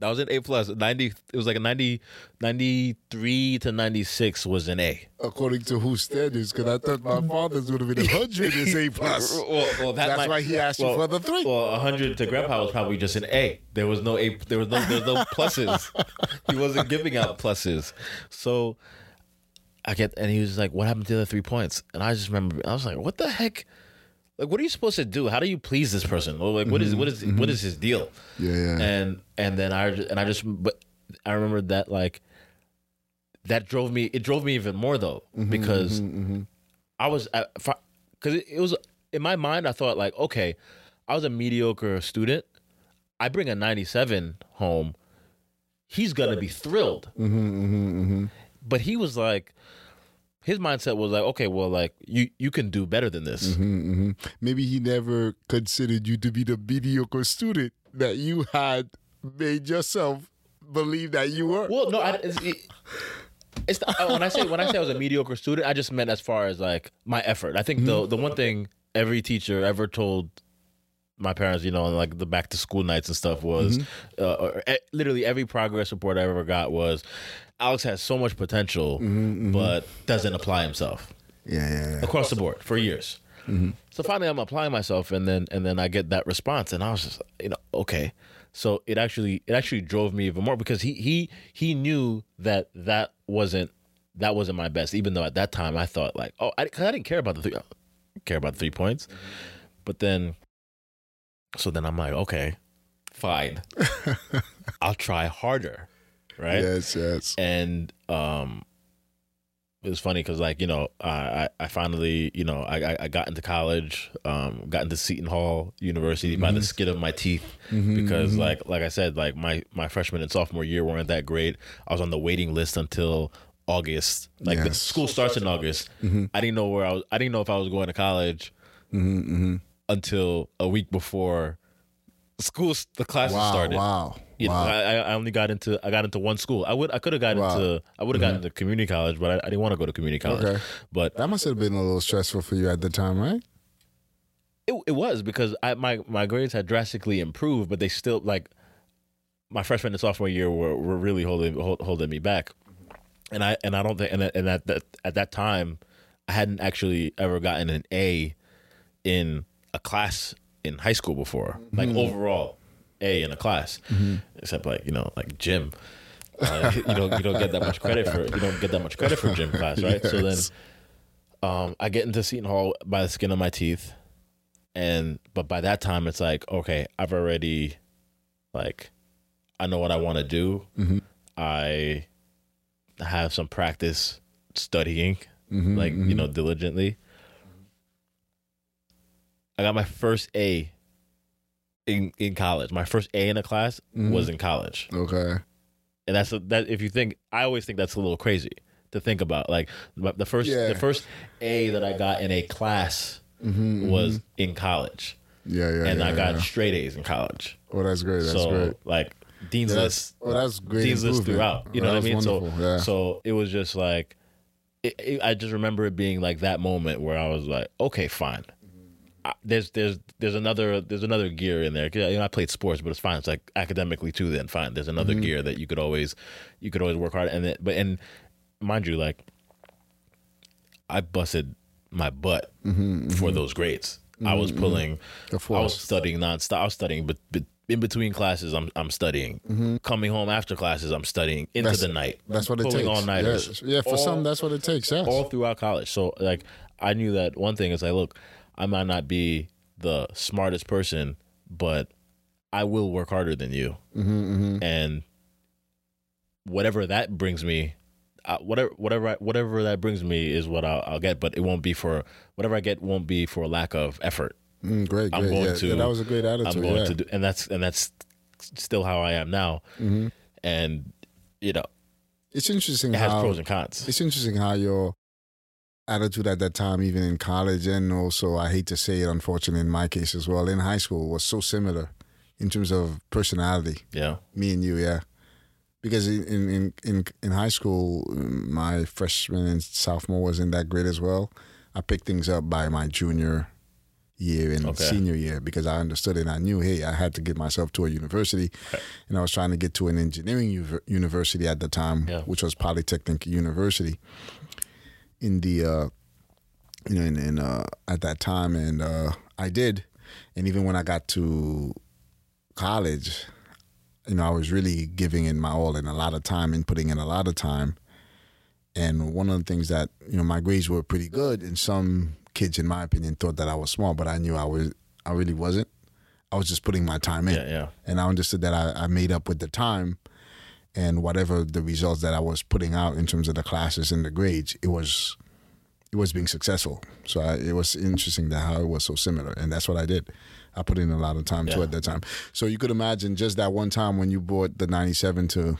That was an A plus. 90 it was like a 90 93 to 96 was an A. According to whose standards? Because I thought my father's would have been 100 is A plus. [LAUGHS] Well, well that That's might- why he asked you for the three. Well, 100 to grandpa was probably just an A. There was no A there was no there was no pluses. he wasn't giving out pluses. So I get and he was like, "What happened to the other 3 points?" And I just remember I was like, "What the heck? Like what are you supposed to do? How do you please this person? Or like what is what is mm-hmm. what mm-hmm. is his deal?" Yeah, yeah. and and then I and I just but I remember that like that drove me it drove me even more though mm-hmm, because I was because it, it was in my mind I thought like okay I was a mediocre student I bring a 97 home he's gonna be thrilled but he was like his mindset was like okay well like you you can do better than this hmm Maybe he never considered you to be the mediocre student that you had made yourself believe that you were. Well, no, I, it's, it's not, when I say when I say I was a mediocre student, I just meant as far as like my effort. I think the the one thing every teacher ever told my parents, you know, on like the back to school nights and stuff was, uh, or, eh, literally every progress report I ever got was, Alex has so much potential, mm-hmm, mm-hmm. but doesn't apply himself. Yeah, yeah, yeah. across the board for years. Mm-hmm. So finally, I'm applying myself, and then and then I get that response, and I was just, you know, okay. So it actually it actually drove me even more because he he he knew that that wasn't that wasn't my best, even though at that time I thought like, oh, I, 'cause I didn't care about the three, I didn't care about the three points, but then, so then I'm like, okay, fine, [LAUGHS] I'll try harder, right? Yes, yes. and um it was funny because like you know I, I finally you know I, I got into college um got into Seton Hall University by the mm-hmm. skin of my teeth mm-hmm, because mm-hmm. like like I said like my my freshman and sophomore year weren't that great. I was on the waiting list until August. Like the school starts in August. I didn't know where I was I didn't know if I was going to college until a week before school the classes Wow, started. wow, You know. I, I only got into I got into one school. I would I could have gotten Wow. Mm-hmm. into I would have gotten into community college, but I, I didn't want to go to community college. Okay. But That must have been a little stressful for you at the time, right? it, it was because I my my grades had drastically improved, but they still like my freshman and sophomore year were, were really holding hold, holding me back, and I and I don't think and at- and at that at that time I hadn't actually ever gotten an A in a class in high school before, like overall A in a class, except like you know like gym. Uh, [LAUGHS] you don't you don't get that much credit for you don't get that much credit for gym class, right? So then um, I get into Seton Hall by the skin of my teeth, and but by that time it's like okay, I've already like I know what I want to do. I have some practice studying, like you know diligently. I got my first A in in college. My first A in a class mm-hmm. was in college Okay. and that's a, that. If you think, I always think that's a little crazy to think about. Like the first, Yeah. the first A that I got in a class mm-hmm, mm-hmm. was in college, Yeah, yeah. and yeah, I got yeah. straight A's in college. Oh, that's great. That's so great. like dean's list, oh, that's great dean's list throughout. You know what I mean? So yeah. so it was just like. It, it, I just remember it being like that moment where I was like, okay, fine. There's there's there's another there's another gear in there. You know, I played sports, but it's fine. It's like academically too. Then fine. There's another Mm-hmm. gear that you could always you could always work hard. And then, but and mind you, like I busted my butt for those grades. I was pulling. Mm-hmm, I was studying nonstop. I was studying, but, but in between classes, I'm I'm studying. Coming home after classes, I'm studying into Mm-hmm. That's- the night. That's what it pulling takes. all nighters. Yes. Yeah, for All- some, that's what it takes. Yes. all throughout college. So like I knew that one thing is like, look, I might not be the smartest person, but I will work harder than you, Mm-hmm, and whatever that brings me. Uh, whatever, whatever, I, whatever that brings me is what I'll, I'll get, but it won't be for whatever I get. Won't be for lack of effort. Mm, great, I'm great. going yeah, to. yeah, that was a great attitude. I'm going yeah. to do, and that's and that's still how I am now. Mm-hmm. And you know, It's interesting it has how pros and cons. it's interesting how your attitude at that time, even in college, and also I hate to say it, unfortunately, in my case as well, in high school, was so similar in terms of personality. Yeah, Me and you, yeah. Because in in in, in high school, my freshman and sophomore wasn't that great as well. I picked things up by my junior year and Okay. senior year because I understood it. I knew, hey, I had to get myself to a university, and I was trying to get to an engineering u- university at the time, Yeah. which was Polytechnic University. In the, uh, you know, in, in uh, at that time, and uh, I did, and even when I got to college, you know, I was really giving in my all and a lot of time and putting in a lot of time. And one of the things that, you know, my grades were pretty good and some kids in my opinion thought that I was smart, but I knew I was I really wasn't. I was just putting my time in. yeah, yeah. And I understood that I, I made up with the time and whatever the results that I was putting out in terms of the classes and the grades, it was it was being successful. So I, it was interesting that how it was so similar, and that's what I did. I put in a lot of time too at that time. So you could imagine just that one time when you brought the '97 to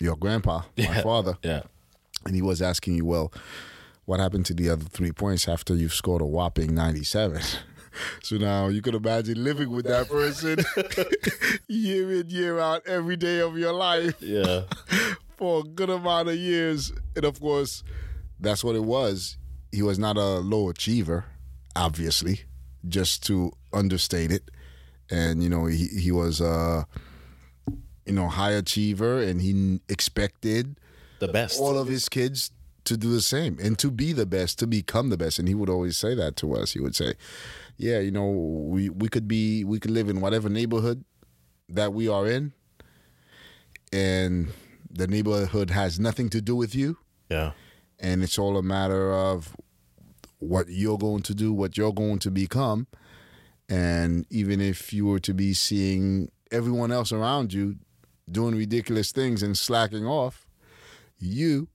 your grandpa, [LAUGHS] my Yeah. father, Yeah. and he was asking you, well, what happened to the other three points after you've scored a whopping 97? [LAUGHS] [LAUGHS] So now you can imagine living with that person [LAUGHS] year in, year out, every day of your life Yeah. [LAUGHS] for a good amount of years. And of course, that's what it was. He was not a low achiever, obviously, just to understate it. And, you know, he, he was a, you know, high achiever and he expected The best. all of his kids to do the same and to be the best, to become the best. And he would always say that to us. He would say, Yeah, you know, we, we could be we could live in whatever neighborhood that we are in and the neighborhood has nothing to do with you yeah. and it's all a matter of what you're going to do, what you're going to become. And even if you were to be seeing everyone else around you doing ridiculous things and slacking off, you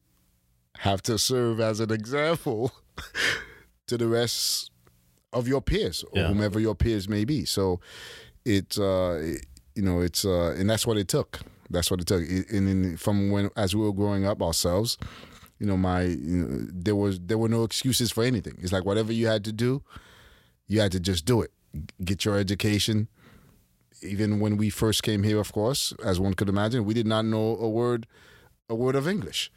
have to serve as an [LAUGHS] example to the rest of your peers or Yeah. whomever your peers may be. So it's uh it- you know it's uh and that's what it took. That's what it took. It- And in, from when as we were growing up ourselves, you know my you know, there was there were no excuses for anything. It's like whatever you had to do, you had to just do it. Get your education. even when we first came here, of course, as one could imagine, we did not know a word, a word of English.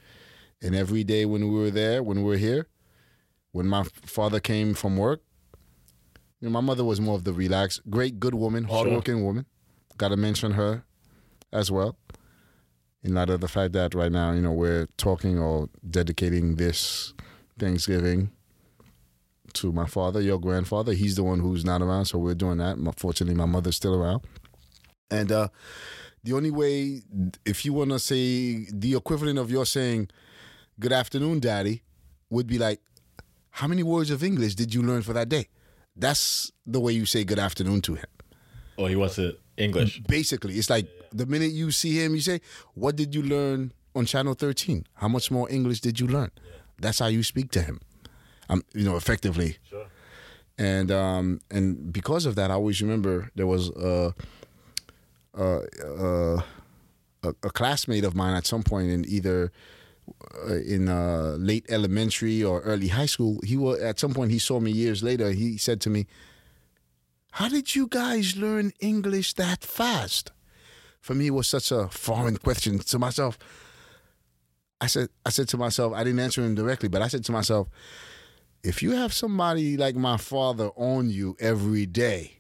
And every day when we were there, when we were here, when my father came from work, you know, my mother was more of the relaxed, great, good woman, hardworking woman. Got to mention her as well. In light of the fact that right now, you know, we're talking or dedicating this Thanksgiving to my father, your grandfather. He's the one who's not around, so we're doing that. Fortunately, my mother's still around. And uh, the only way, if you want to say the equivalent of your saying, good afternoon, daddy, would be like, how many words of English did you learn for that day? That's the way you say good afternoon to him. Oh, he wants it English. Basically, it's like the minute you see him, you say, what did you learn on channel 13? How much more English did you learn? That's how you speak to him um, you know, effectively. Sure. And um, and because of that, I always remember there was a, a, a, a classmate of mine at some point in either uh, in uh, late elementary or early high school. He was at some point he saw me years later. He said to me, "How did you guys learn English that fast?" For me, it was such a foreign question to myself. I said, I said to myself, I didn't answer him directly, but I said to myself, if you have somebody like my father on you every day,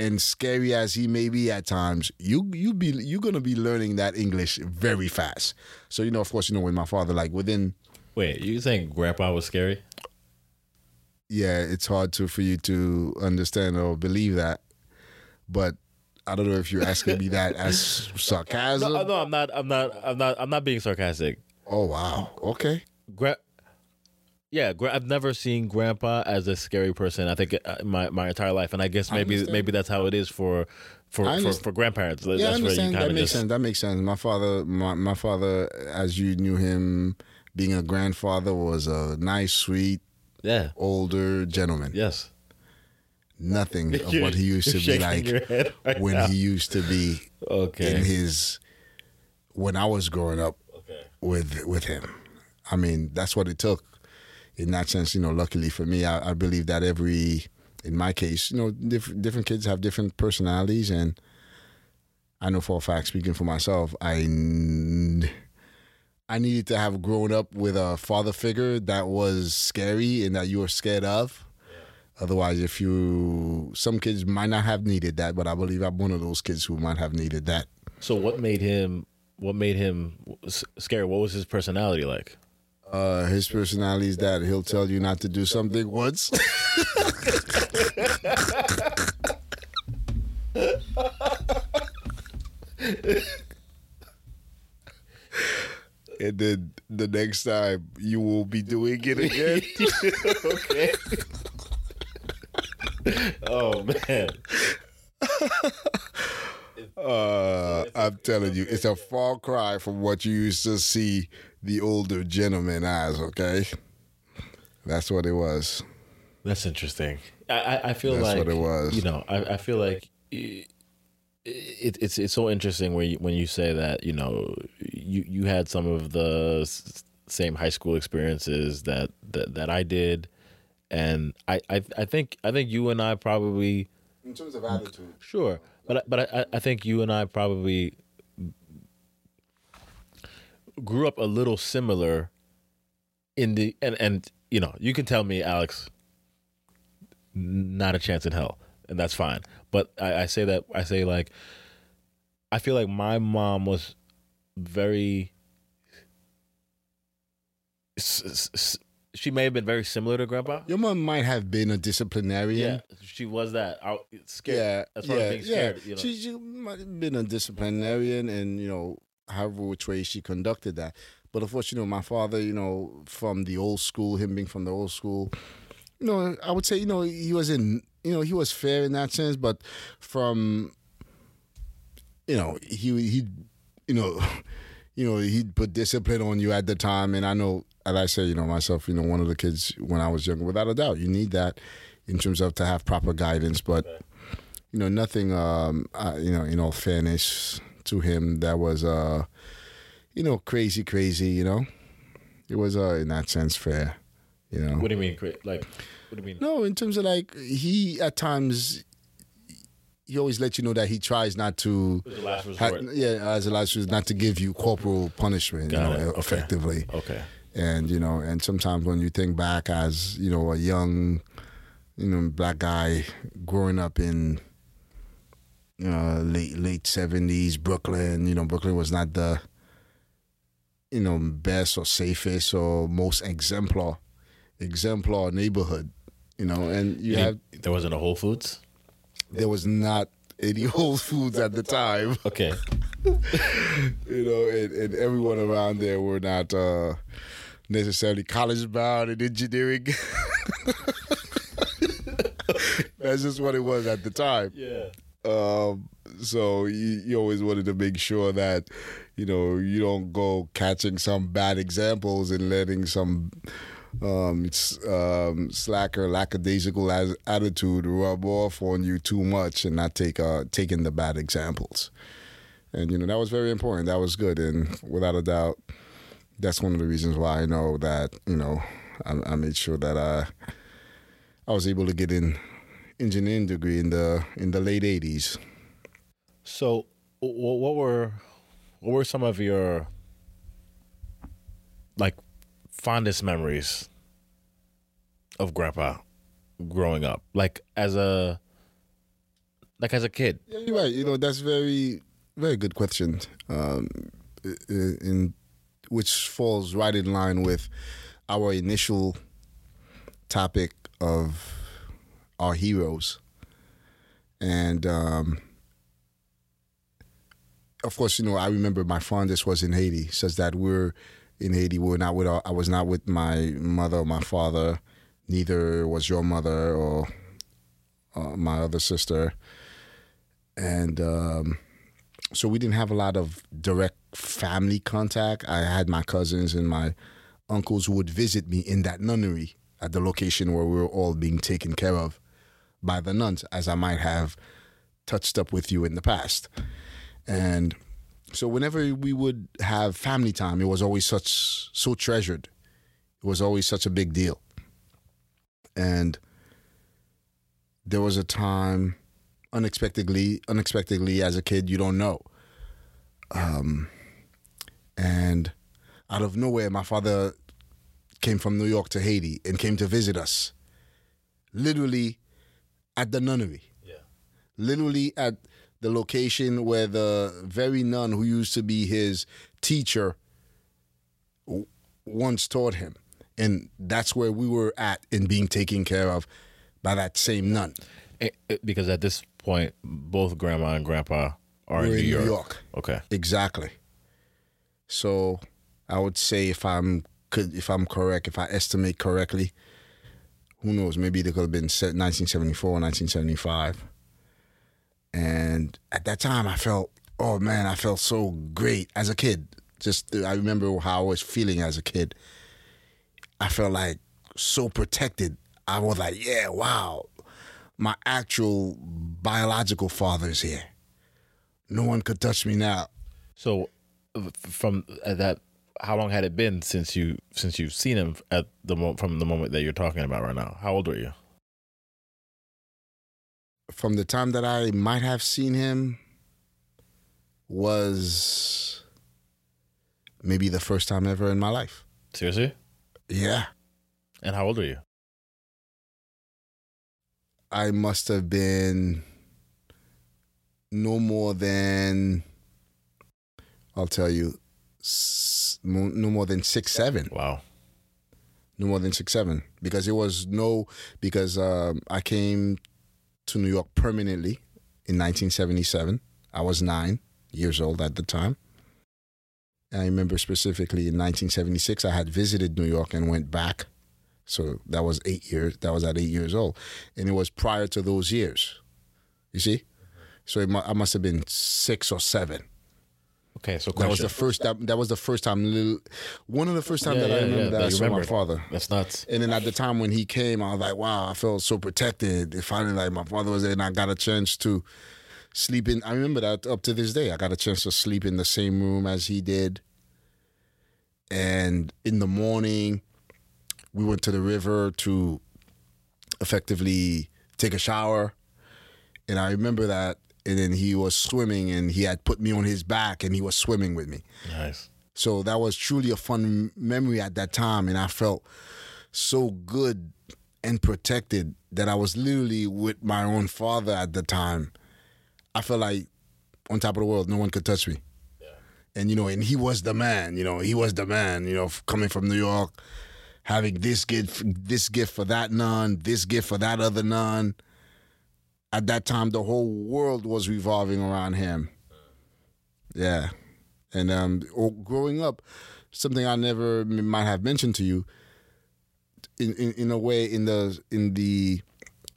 and scary as he may be at times, you you be you're gonna be learning that English very fast. So you know, of course, you know when my father like within. Wait, you think Grandpa was scary? Yeah, it's hard to for you to understand or believe that, but I don't know if you're asking me that as [LAUGHS] sarcasm. No, no, I'm not. I'm not. I'm not. I'm not being sarcastic. Oh wow. Okay. Gra- yeah, I've never seen Grandpa as a scary person. I think uh, my my entire life, and I guess maybe I maybe that's how it is for for for, for, grandparents. Yeah, that's I understand. that makes just... sense. That makes sense. My father, my my father, as you knew him, being a grandfather, was a nice, sweet, yeah, older gentleman. Yes. Nothing [LAUGHS] of what he used to be like right when now. he used to be okay. in his when I was growing up okay. with with him. I mean, that's what it took in that sense, you know, luckily for me, I, I believe that every, in my case, you know, diff- different kids have different personalities, and I know for a fact, speaking for myself, I. I needed to have grown up with a father figure that was scary and that you were scared of. Yeah. Otherwise, if you, some kids might not have needed that, but I believe I'm one of those kids who might have needed that. So, what made him? What made him scary? What was his personality like? Uh, his personality is that he'll tell you not to do something once. [LAUGHS] and then the next time you will be doing it again. [LAUGHS] okay. oh man. Uh, I'm telling you, it's a far cry from what you used to see the older gentleman as. Okay, that's what it was. That's interesting. I, I feel that's like what it was. You know, I, I feel like it, it's it's so interesting when you, when you say that you know you you had some of the same high school experiences that that, that I did, and I, I I think I think you and I probably in terms of attitude, sure, but but I, I think you and I probably grew up a little similar in the and and you know you can tell me Alex not a chance in hell and that's fine but I, I say that I say like I feel like my mom was very she may have been very similar to grandpa. Your mom might have been a disciplinarian. Yeah, she was that. I, scared. Yeah, as far yeah, as being scared. Yeah. You know. she, she might have been a disciplinarian, and you know, however which way she conducted that. But unfortunately, my father, you know, from the old school, him being from the old school, you know, I would say, you know, he was in, you know, he was fair in that sense, but from, you know, he he, you know, you know, he'd put discipline on you at the time, and I know, as I say, you know, myself, you know, one of the kids when I was younger, without a doubt, you need that in terms of to have proper guidance, but. You know, nothing. Um, uh, you know, in all fairness, to him that was uh you know crazy crazy you know it was uh in that sense fair you know what do you mean like what do you mean no in terms of like he at times he always let you know that he tries not to. Ha- yeah, as a last resort, not to give you corporal punishment. Got you know, Okay. effectively. Okay. And you know, and sometimes when you think back as you know a young, you know, black guy growing up in uh, late late seventies Brooklyn, you know, Brooklyn was not the you know best or safest or most exemplar exemplar neighborhood, you know, and you have there wasn't a Whole Foods. there was not any [LAUGHS] Whole Foods at the time, Okay. [LAUGHS] you know, and, and everyone around there were not uh, necessarily college bound in engineering. [LAUGHS] That's just what it was at the time. Yeah. Um, so you, you always wanted to make sure that you know you don't go catching some bad examples and letting some um, um, slacker, lackadaisical attitude rub off on you too much and not take uh, taking the bad examples. And you know that was very important. That was good, and without a doubt, that's one of the reasons why I know that you know I, I made sure that I I was able to get in engineering degree in the in the late '80s. So, what were what were some of your like fondest memories of Grandpa growing up? Like as a like as a kid. Yeah, you're right. You know that's very very good question. Um, in which falls right in line with our initial topic of our heroes, and um, of course, you know I remember my fondest was in Haiti. Says that we're in Haiti. We're not with. Our, I was not with my mother or my father. Neither was your mother or uh, my other sister and um, so we didn't have a lot of direct family contact. I had my cousins and my uncles who would visit me in that nunnery at the location where we were all being taken care of by the nuns, as I might have touched up with you in the past. And so whenever we would have family time, it was always such so treasured. It was always such a big deal. And there was a time unexpectedly unexpectedly as a kid you don't know um and out of nowhere my father came from new york to haiti and came to visit us literally at the nunnery Yeah. literally at the location where the very nun who used to be his teacher w- once taught him and that's where we were at in being taken care of by that same nun Eh, eh, because at this point, both Grandma and Grandpa are in New in New York. York. Okay. Exactly. So I would say if I'm could if I'm correct, if I estimate correctly, who knows? Maybe it could have been se- 1974, 1975. And at that time, I felt, oh man, I felt so great as a kid. Just I remember how I was feeling as a kid. I felt like so protected. I was like, yeah, wow, my actual biological father's here. No one could touch me now. So, from uh, that, how long had it been since you since you've seen him at the mo- from the moment that you're talking about right now? How old were you? from the time that I might have seen him was maybe the first time ever in my life. Seriously? Yeah. And how old are you? I must have been no more than, I'll tell you, no more than six, seven. Wow. no more than six seven because it was no because um, I came to New York permanently in 1977. I was nine years old at the time. I remember specifically in 1976 I had visited New York and went back. So that was eight years. That was at eight years old, and it was prior to those years. You see, so it mu- I must have been six or seven. Okay, so That was the first. That, that was the first time. Little, one of the first time Yeah, that I remember yeah, that that I saw my father. That's nuts. And then at the time when he came, I was like, wow, I felt so protected. It finally, like, my father was there and I got a chance to sleep in. I remember that up to this day. I got a chance to sleep in the same room as he did. And in the morning, we went to the river to effectively take a shower. and I remember that. And then he was swimming, and he had put me on his back, and he was swimming with me. Nice. So that was truly a fun memory at that time, and I felt so good and protected that I was literally with my own father at the time. I felt like on top of the world, no one could touch me. And you know, and he was the man. You know, he was the man. You know, coming from New York, having this gift, this gift for that nun, this gift for that other nun. At that time, the whole world was revolving around him. Yeah, and um, growing up, something I never might have mentioned to you. In, in in a way, in the in the,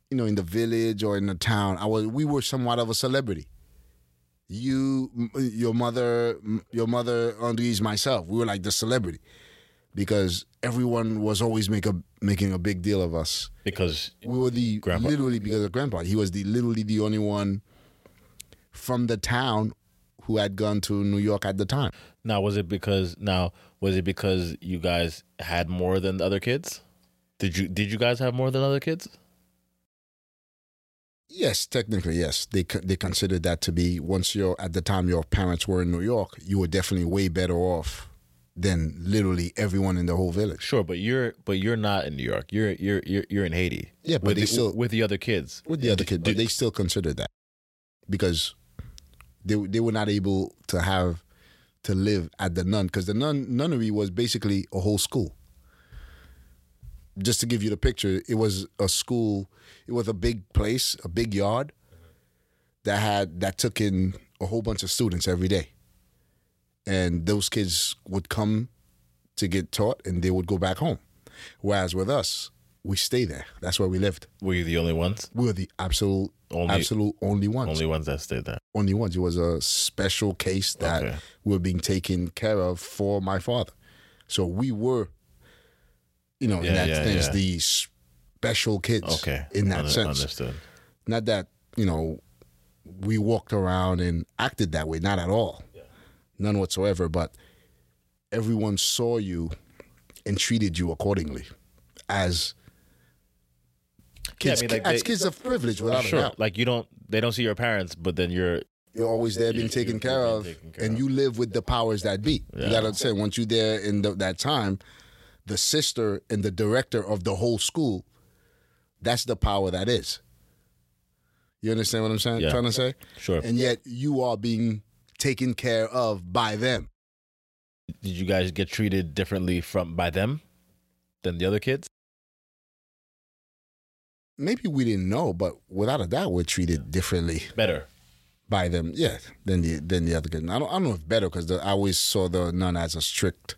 you know, in the village or in the town, I was we were somewhat of a celebrity. You, your mother, your mother, Andres, myself, we were like the celebrity because everyone was always make a making a big deal of us. Because We were the Grandpa. literally because of grandpa. He was the literally the only one from the town who had gone to New York at the time. now was it because now was it because you guys had more than the other kids? Did you did you guys have more than other kids? Yes, technically, yes. They they considered that to be once you're at the time your parents were in New York, you were definitely way better off than literally everyone in the whole village. Sure, but you're but you're not in New York. You're you're you're, you're in Haiti. Yeah, but with they the, still- with the other kids. With the other kids, but they still considered that because they they were not able to have to live at the nun because the nun nunnery was basically a whole school. Just to give you the picture, it was a school. It was a big place, a big yard that had that took in a whole bunch of students every day, and those kids would come to get taught, and they would go back home. Whereas with us, we stay there. That's where we lived. Were you the only ones? We were the absolute, Only- absolute only ones. Only ones that stayed there. only ones. It was a special case that Okay. we were being taken care of for my father. So we were, you know, in Yeah, that yeah, sense, yeah. the special kids. Okay. In that Under- sense, Understood. not that you know we walked around and acted that way. Not at all. None whatsoever. But everyone saw you and treated you accordingly as. Yeah, I Kids, mean, like, as they- kids of privilege, without a doubt. Like you don't they don't see your parents, but then you're you're always there being taken care of, taken care and of. you live with the powers that be. Yeah. You gotta understand, once you're there in the, that time, the sister and the director of the whole school, that's the power that is. You understand what I'm saying? Yeah. Trying to say, sure. and yet you are being taken care of by them. Did you guys get treated differently from by them than the other kids? Maybe we didn't know, but without a doubt, we're treated differently Better. by them. Yeah, than the than the other kids. I don't, I don't know if better because I always saw the nun as a strict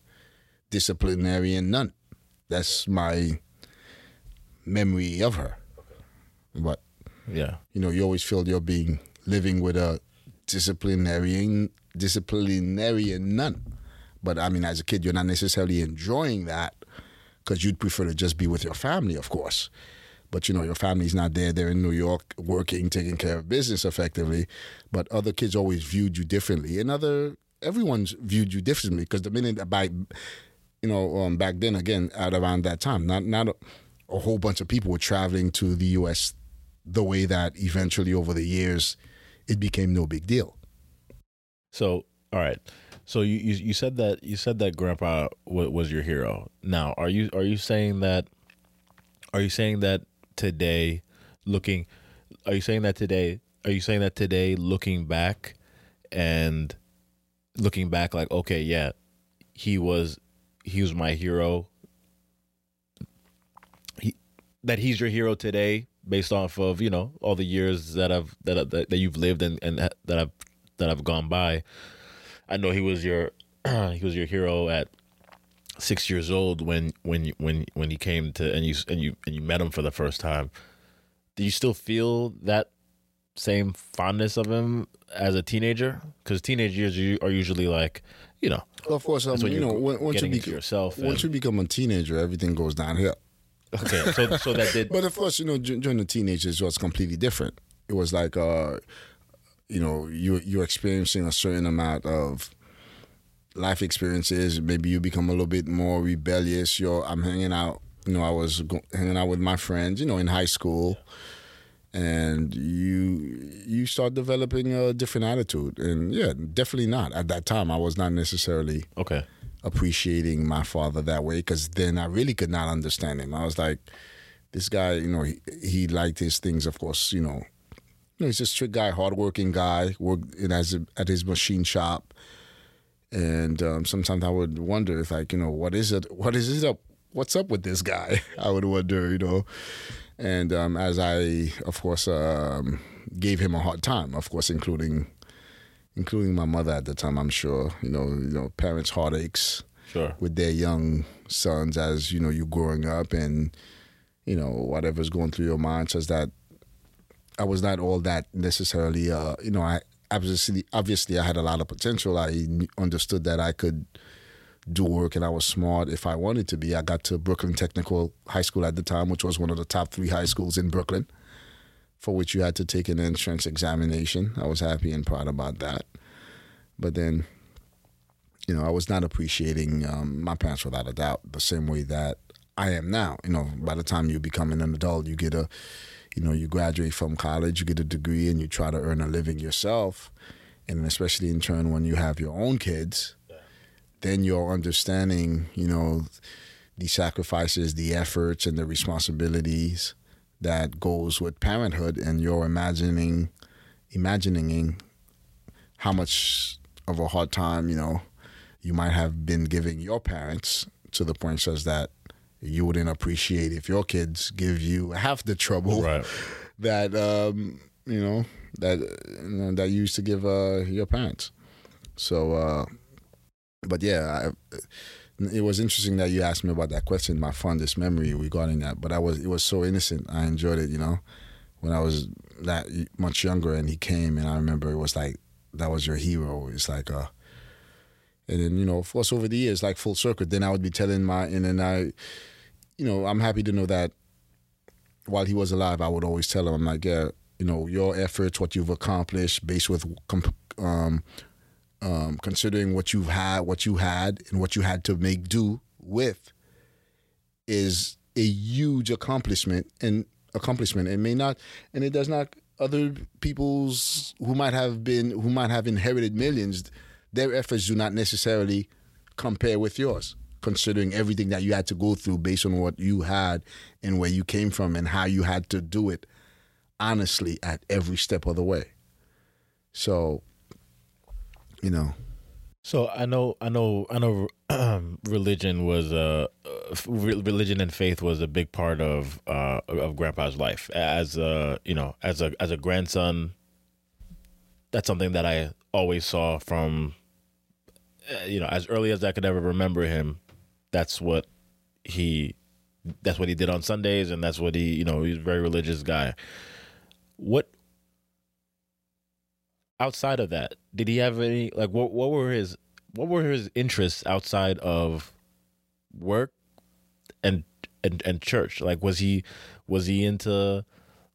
disciplinarian nun. That's my memory of her. But Yeah. you know, you always feel you're being living with a disciplinarian disciplinarian nun. But I mean, as a kid, you're not necessarily enjoying that because you'd prefer to just be with your family, of course. But you know, your family's not there; they're in New York, working, taking care of business effectively. But other kids always viewed you differently, and other everyone's viewed you differently because the minute by you know, um, back then again at around that time, not not a, a whole bunch of people were traveling to the U.S. the way that eventually over the years it became no big deal. So, all right. So you, you you said that you said that grandpa w- was your hero. Now, are you are you saying that are you saying that today looking are you saying that today are you saying that today looking back and looking back like okay, yeah, he was he was my hero. He, that he's your hero today based off of, you know, all the years that I've that that, that you've lived and and that I've that I've gone by. I know he was your [CLEARS THROAT] he was your hero at six years old when when when when he came to and you and you and you met him for the first time. Do you still feel that same fondness of him as a teenager? Because teenage years are are usually like, you know, Of course, um, you know, once you become yourself. once and- you become a teenager, everything goes downhill. Okay, so so that did [LAUGHS] But of course, you know, dur- during the teenagers, it was completely different. It was like, uh, you know, you you're experiencing a certain amount of life experiences. Maybe you become a little bit more rebellious. You're, I'm hanging out. You know, I was go- hanging out with my friends. You know, in high school, and you you start developing a different attitude. And yeah, definitely not at that time. I was not necessarily Okay. Appreciating my father that way because then I really could not understand him. I was like, this guy, you know, he, he liked his things, of course, you know. You know, he's a strict guy, hardworking guy, worked in as a, at his machine shop. And um, sometimes I would wonder if, like, you know, what is it? What is it up? What's up with this guy? [LAUGHS] I would wonder, you know. And um, as I, of course, um, gave him a hard time, of course, including including my mother at the time. I'm sure, you know, you know, parents' heartaches Sure. with their young sons as you know you growing up and you know whatever's going through your mind says that I was not all that necessarily uh you know I obviously obviously I had a lot of potential I understood that I could do work and I was smart if I wanted to be I got to Brooklyn Technical High School at the time which was one of the top 3 high schools in Brooklyn for which you had to take an entrance examination I was happy and proud about that but then you know, I was not appreciating um, my parents without a doubt the same way that I am now. You know, by the time you become an adult, you get a, you know, you graduate from college, you get a degree, and you try to earn a living yourself. And especially in turn, when you have your own kids, then you're understanding, you know, the sacrifices, the efforts, and the responsibilities that goes with parenthood, and you're imagining, imagining how much of a hard time, you know, you might have been giving your parents to the point such that you wouldn't appreciate if your kids give you half the trouble Right. [LAUGHS] that um, you know that you know, that you used to give uh, your parents. So, uh, but yeah, I, it was interesting that you asked me about that question. My fondest memory regarding that, but I was it was so innocent. I enjoyed it. You know, when I was that much younger, and he came, and I remember it was like that was your hero. It's like uh and then you know, of course, over the years, like full circle, then I would be telling my, and then I, you know, I'm happy to know that while he was alive, I would always tell him, I'm like, yeah, you know, your efforts, what you've accomplished, based with um, um, considering what you've had, what you had, and what you had to make do with, is a huge accomplishment and accomplishment. It may not, and it does not. Other people's who might have been, who might have inherited millions, their efforts do not necessarily compare with yours, considering everything that you had to go through based on what you had and where you came from and how you had to do it honestly at every step of the way. So, you know, So I know, I know, I know. [CLEARS THROAT] Religion was a uh, religion and faith was a big part of uh, of Grandpa's life. As a you know, as a as a grandson, that's something that I always saw from uh, you know as early as I could ever remember him. That's what he that's what he did on Sundays, and that's what he you know he's a very religious guy. What outside of that, did he have any like what what were his what were his interests outside of work and and and church? Like was he was he into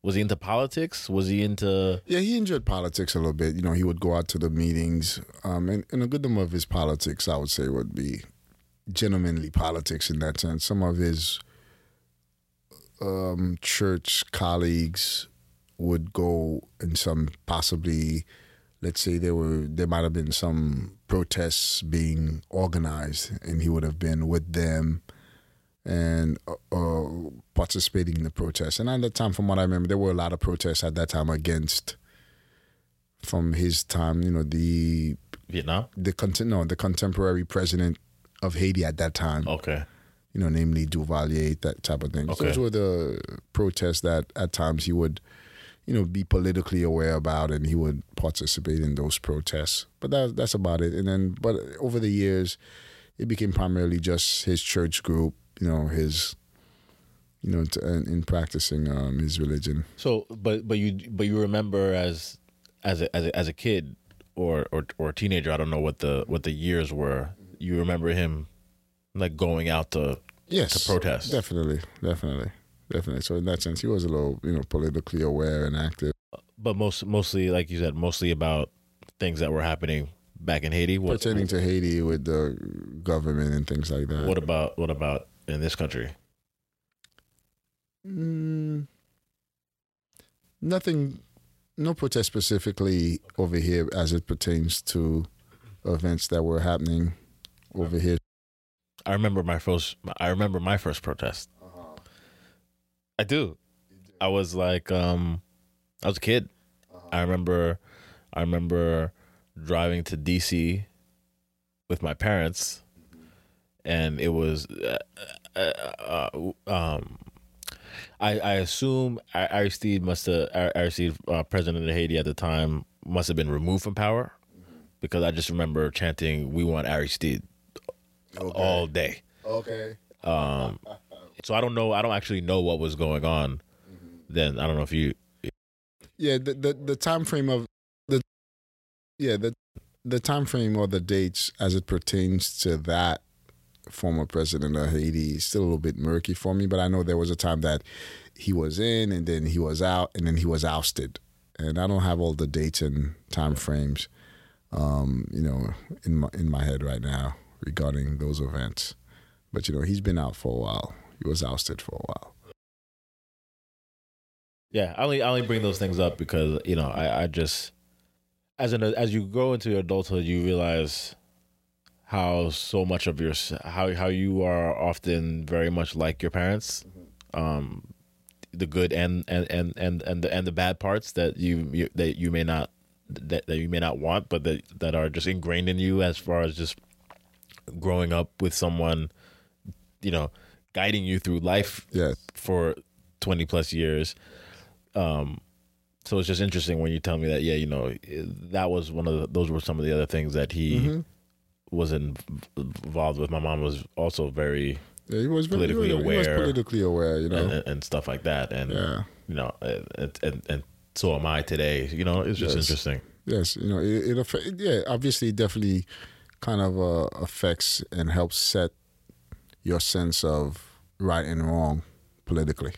was he into politics? Was he into yeah, he enjoyed politics a little bit. You know, he would go out to the meetings, um, and, and a good number of his politics, I would say, would be gentlemanly politics in that sense. Some of his um, church colleagues would go in some possibly let's say there were there might have been some protests being organized and he would have been with them and uh, uh, participating in the protests and at that time from what i remember there were a lot of protests at that time against from his time you know the Vietnam? the no the contemporary president of haiti at that time Okay. you know, namely Duvalier, that type of thing. Okay. Those were the protests that at times he would, you know, be politically aware about, and he would participate in those protests. But that, that's about it. And then, but over the years, it became primarily just his church group, you know, his, you know, to, in, in practicing um, his religion. So but but you but you remember as as a as a, as a kid or, or or a teenager, I don't know what the what the years were. You remember him like going out to Yes, To protest. Definitely, definitely, definitely. So in that sense, he was a little, you know, politically aware and active. but most mostly like you said, mostly about things that were happening back in Haiti. What pertaining to Haiti with the government and things like that. what about what about in this country? Mm, Nothing, no protest specifically over here as it pertains to events that were happening over here. I remember my first. I remember my first protest. I do. I was like, um, I was a kid. I remember, I remember driving to DC with my parents, and it was, uh, uh, uh, um, I I assume Aristide must have Aristide, uh, president of Haiti at the time, must have been removed from power, because I just remember chanting, "We want Aristide" all day. Okay. Um, [LAUGHS] so I don't know. I don't actually know what was going on then. I don't know if you. Yeah, the the, the time frame of the yeah the the time frame or the dates as it pertains to that former president of Haiti is still a little bit murky for me. But I know there was a time that he was in, and then he was out, and then he was ousted. And I don't have all the dates and time frames, um, you know, in my in my head right now regarding those events. But you know, he's been out for a while. He was ousted for a while. Yeah, I only I only bring those things up because you know I I just as an as you grow into your adulthood you realize how so much of your how how you are often very much like your parents, um, the good and and and and and the and the bad parts that you, you that you may not that, that you may not want, but that that are just ingrained in you as far as just growing up with someone, you know, guiding you through life Yes. for 20 plus years. Um, so it's just interesting when you tell me that, yeah, you know, that was one of the, those were some of the other things that he Mm-hmm. was in, involved with. My mom was also very, Yeah, he was Politically he was, he was aware. politically aware, you know. and, and stuff like that. And, Yeah. you know, and, and, and so am I today. You know, it's just Yes. interesting. Yes, you know, it, it affect, yeah, obviously it definitely kind of uh, affects and helps set your sense of right and wrong politically.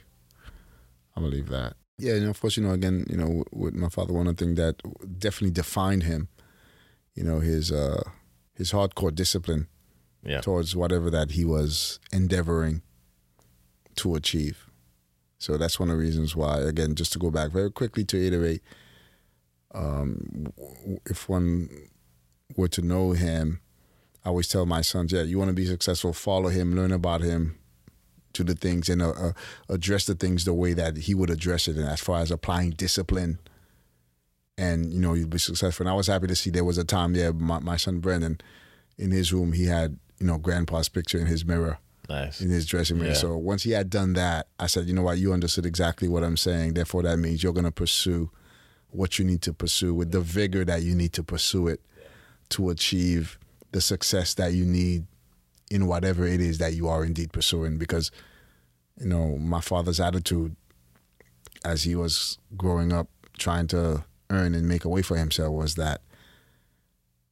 I believe that. Yeah, and of course, you know, again, you know, with my father, one of the things that definitely defined him, you know, his uh, his hardcore discipline Yeah. towards whatever that he was endeavoring to achieve. So that's one of the reasons why, again, just to go back very quickly to iterate, um, if one were to know him, I always tell my sons, yeah, you want to be successful, follow him, learn about him, to the things, and uh, uh, address the things the way that he would address it. And as far as applying discipline, and you know, you'd be successful. And I was happy to see there was a time, yeah, my, my son Brendan, in his room, he had you know grandpa's picture in his mirror Nice. in his dressing room. Yeah. So once he had done that, I said, you know what, you understood exactly what I'm saying. Therefore, that means you're going to pursue what you need to pursue with the vigor that you need to pursue it to achieve the success that you need in whatever it is that you are indeed pursuing. Because, you know, my father's attitude as he was growing up trying to earn and make a way for himself was that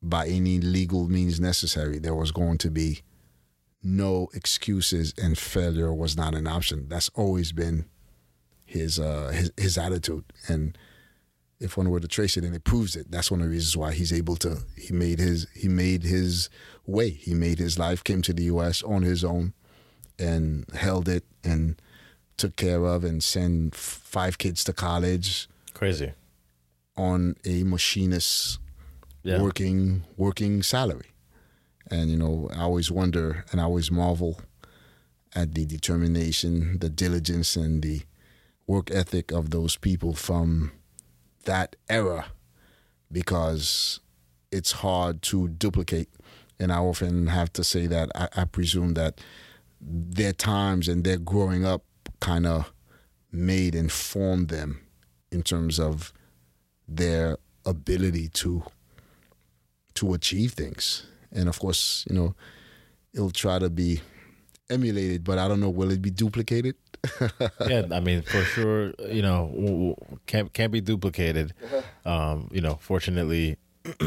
by any legal means necessary, there was going to be no excuses and failure was not an option. That's always been his uh his his attitude. And if one were to trace it and it proves it, that's one of the reasons why he's able to he made his he made his way. He made his life, came to the US on his own and held it and took care of and sent five kids to college Crazy. on a machinist Yeah. working working salary. And you know, I always wonder and I always marvel at the determination, the diligence and the work ethic of those people from that era because it's hard to duplicate. And I often have to say that I, I presume that their times and their growing up kind of made and formed them in terms of their ability to to achieve things. And of course, you know, it'll try to be emulated, but I don't know will it be duplicated? [LAUGHS] yeah, I mean, for sure, you know, can't can't be duplicated. Um, you know, fortunately, [CLEARS THROAT]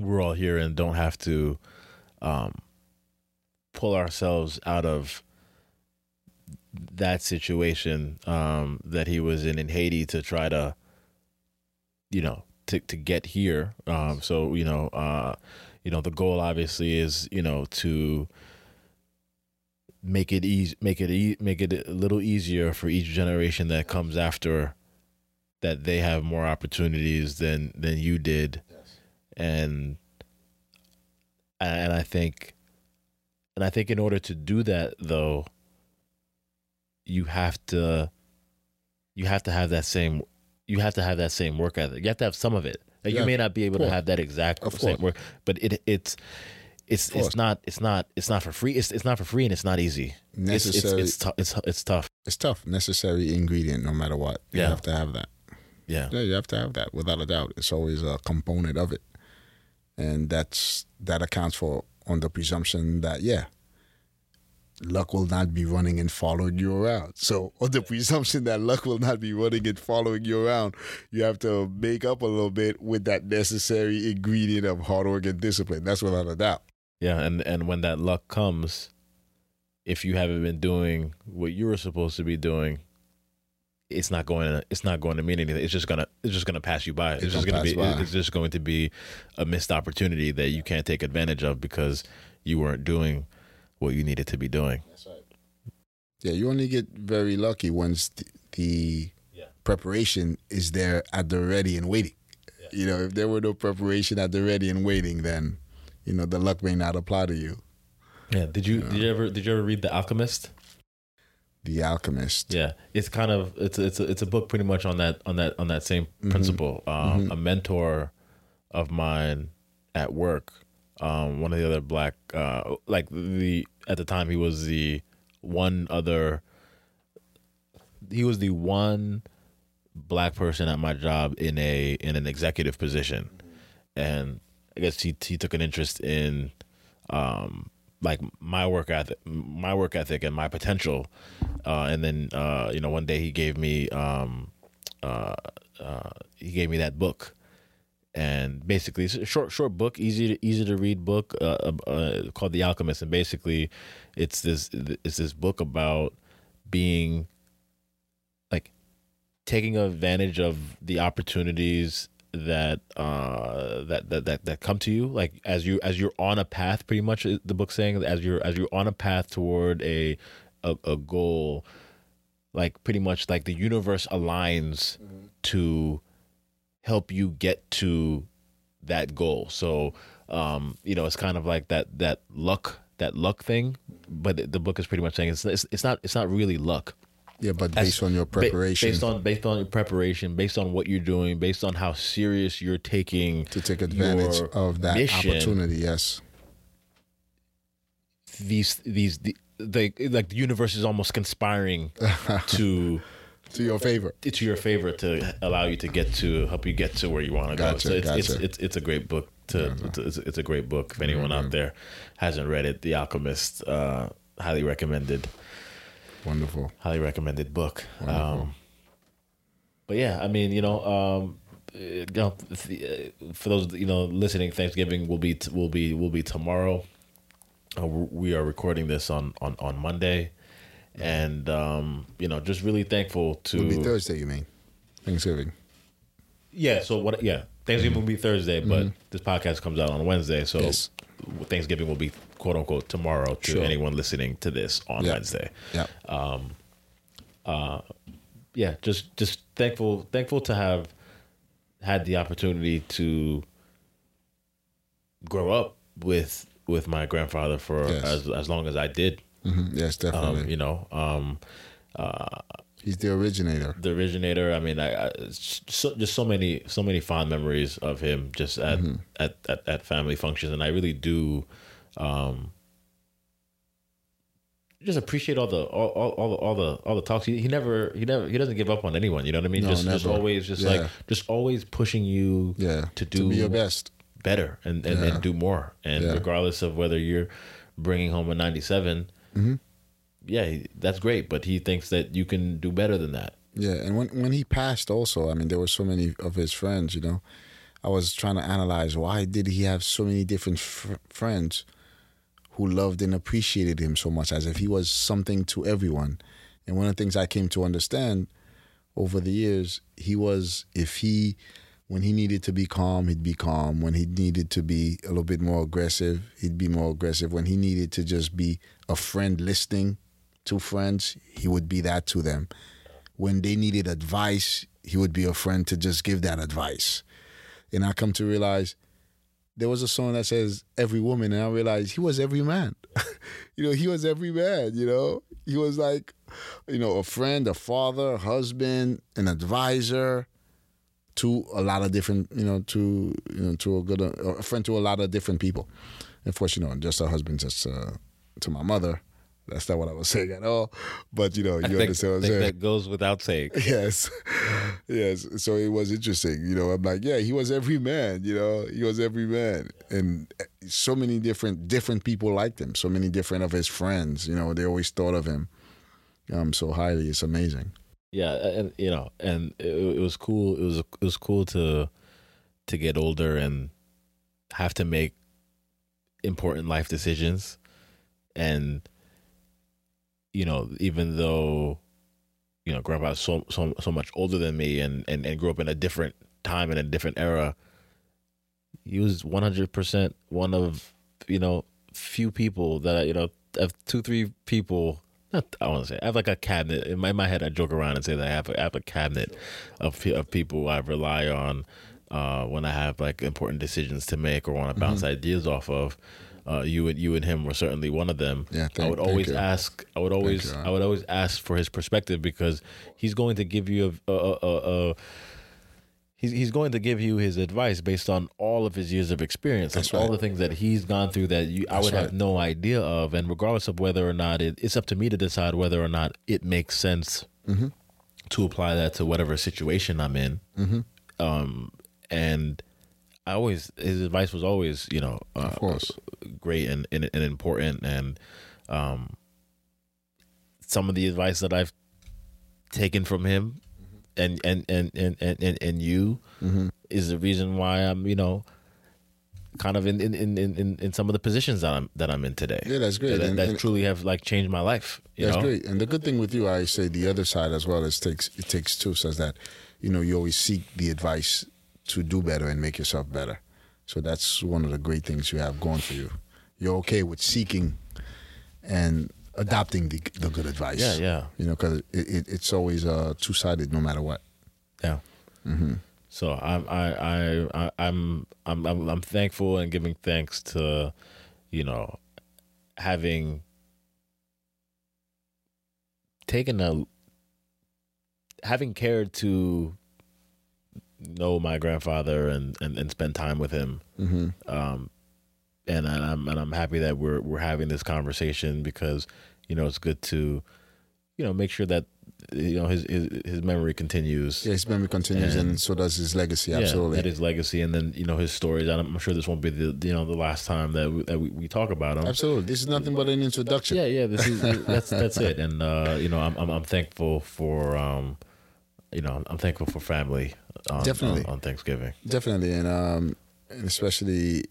we're all here and don't have to um, pull ourselves out of that situation um, that he was in in Haiti to try to, you know, to to get here. Um, so you know, uh, you know, the goal obviously is you know to make it easy, make it e- make it a little easier for each generation that comes after that they have more opportunities than than you did, and and I think and I think in order to do that though, you have to you have to have that same you have to have that same work ethic. You have to have some of it. Like Yeah, you may not be able to have that exact same work, but it it's it's it's not it's not it's not for free. It's it's not for free and it's not easy. It's it's Necessary. it's, tou- it's it's tough. It's tough. Necessary ingredient, no matter what. You Yeah. have to have that. Yeah. Yeah, you have to have that without a doubt. It's always a component of it, and that's that accounts for on the presumption that yeah, luck will not be running and following you around. So on the presumption that luck will not be running and following you around, you have to make up a little bit with that necessary ingredient of hard work and discipline. That's without a doubt. Yeah, and and when that luck comes, if you haven't been doing what you were supposed to be doing, it's not going to it's not going to mean anything. It's just gonna it's just gonna pass you by. It's, It's just gonna gonna be by. it's just going to be a missed opportunity that you can't take advantage of because you weren't doing what you needed to be doing. That's right. Yeah, you only get very lucky once the, the Yeah. preparation is there at the ready and waiting. You know, if there were no preparation at the ready and waiting, then you know the luck may not apply to you. Yeah. Did you did you ever did you ever read The Alchemist? The Alchemist. Yeah, it's kind of it's it's a, it's a book pretty much on that on that on that same principle. Um, A mentor of mine at work, um, one of the other black, uh, like the at the time he was the one other, he was the one black person at my job in a in an executive position, and I guess he he took an interest in, um, like my work ethic, my work ethic and my potential, uh, and then uh, you know one day he gave me um, uh, uh, he gave me that book, and basically it's a short short book, easy to easy to read book uh, uh, called The Alchemist, and basically it's this it's this book about being like taking advantage of the opportunities that uh that, that that that come to you? Like as you as you're on a path pretty much uh, the book saying as you're as you're on a path toward a a, a goal like pretty much like the universe aligns to help you get to that goal. So um you know it's kind of like that that luck that luck thing but the- the book is pretty much saying it's it's, it's not it's not really luck Yeah, but based on your preparation based on based on your preparation, based on what you're doing, based on how serious you're taking to take advantage of that mission, opportunity. Yes. These these the, the like the universe is almost conspiring [LAUGHS] to To your favor. to your favor to allow you to get to help you get to where you want to go. So it's, it's gotcha. it's it's a great book to it's, it's, it's a great book. If anyone out there hasn't read it, The Alchemist, uh, highly recommended. Wonderful. highly recommended book. Um, but yeah, I mean, you know, um, you know, uh, for those you know listening, Thanksgiving will be t- will be will be tomorrow. Uh, we are recording this on on on Monday, and um, you know, just really thankful to It'll be Thursday, you mean? Thanksgiving. yeah. So what? Yeah, Thanksgiving will be Thursday, but this podcast comes out on Wednesday, so Yes. Thanksgiving will be quote unquote tomorrow to Sure. anyone listening to this on Yeah. Wednesday. Yeah. yeah, just just thankful thankful to have had the opportunity to grow up with with my grandfather for Yes. as as long as I did. Mhm. Yes, definitely. Um, you know, um, He's the originator. the originator. I mean, I, I so, just so many so many fond memories of him just at at, at at family functions, and I really do. Um, just appreciate all the all, all, all the all the all the talks. He, he never he never he doesn't give up on anyone. You know what I mean? No, just just always just Yeah. like just always pushing you Yeah. to do be your best. better and and, Yeah. and do more. And regardless of whether you're bringing home a 97, Mm-hmm. Yeah, that's great. But he thinks that you can do better than that. Yeah, and when when he passed, also, I mean, there were so many of his friends. You know, I was trying to analyze why did he have so many different fr- friends who loved and appreciated him so much, as if he was something to everyone. And one of the things I came to understand over the years, he was if he when he needed to be calm, he'd be calm. When he needed to be a little bit more aggressive, he'd be more aggressive. When he needed to just be a friend listening to friends, he would be that to them when they needed advice, he would be a friend to just give that advice. And I come to realize there was a song that says every woman, and I realized he was every man. [LAUGHS] you know, he was every man, you know. He was like, you know, a friend, a father, a husband, an advisor to a lot of different, you know, to you know, to a good a friend to a lot of different people. Course, you know, just a husband just uh, to my mother. That's not what I was saying at all. But you know, you I think, understand what I'm think saying. that goes without saying. [LAUGHS] Yes, yes. So it was interesting. You know, I'm like, yeah, he was every man. You know, he was every man, and so many different different people liked him. So many different of his friends. You know, they always thought of him um so highly. It's amazing. Yeah, and you know, and it, it was cool. It was it was cool to to get older and have to make important life decisions, and you know, even though you know, grandpa is so so so much older than me, and and and grew up in a different time and a different era. He was one hundred percent one of you know few people that you know of two three people not, I want to say I have like a cabinet in my, in my head. I joke around and say that I have a, I have a cabinet of of people I rely on uh, when I have like important decisions to make or want to bounce ideas off of. Uh, you and you and him were certainly one of them. Yeah, I thank- would thank always you. ask. I would always you. I would always ask for his perspective because he's going to give you a. a, a, a, He's, he's going to give you his advice based on all of his years of experience That's and all right. the things that he's gone through that you, I would have no idea of. And regardless of whether or not it, it's up to me to decide whether or not it makes sense Mm-hmm. to apply that to whatever situation I'm in. Mm-hmm. Um, and I always his advice was always you know uh, Of course. Great and, and and important and um, some of the advice that I've taken from him and and and and and, and, and you Mm-hmm. is the reason why I'm you know kind of in in, in, in in some of the positions that I'm that I'm in today. Yeah, that's great. That, And- that and- truly have like changed my life. You That's know? great. And the good thing with you, I say the other side as well is takes it takes two says that, you know, you always seek the advice to do better and make yourself better. So that's one of the great things you have going for you. You're okay with seeking and adopting the the good advice. Yeah, yeah, You know, because it, it, it's always uh, two sided, no matter what. yeah. Mm-hmm. So I'm I I, I I'm I'm I'm I'm thankful and giving thanks to, you know, having taken a having cared to know my grandfather and and, and spend time with him. Mm-hmm. Um, and I'm and I'm happy that we're we're having this conversation because you know it's good to you know make sure that you know his his, his memory continues. Yeah, his memory continues, and, And- so does his legacy. Yeah, Absolutely. that his legacy, and then you know his stories. And I'm sure this won't be the you know the last time that we, that we, we talk about him. Absolutely. This is nothing but an introduction. Yeah, yeah. This is [LAUGHS] that's that's it. And uh, you know, I'm, I'm I'm thankful for um, you know, I'm thankful for family. On, Definitely. on, on Thanksgiving. Definitely, and um, and especially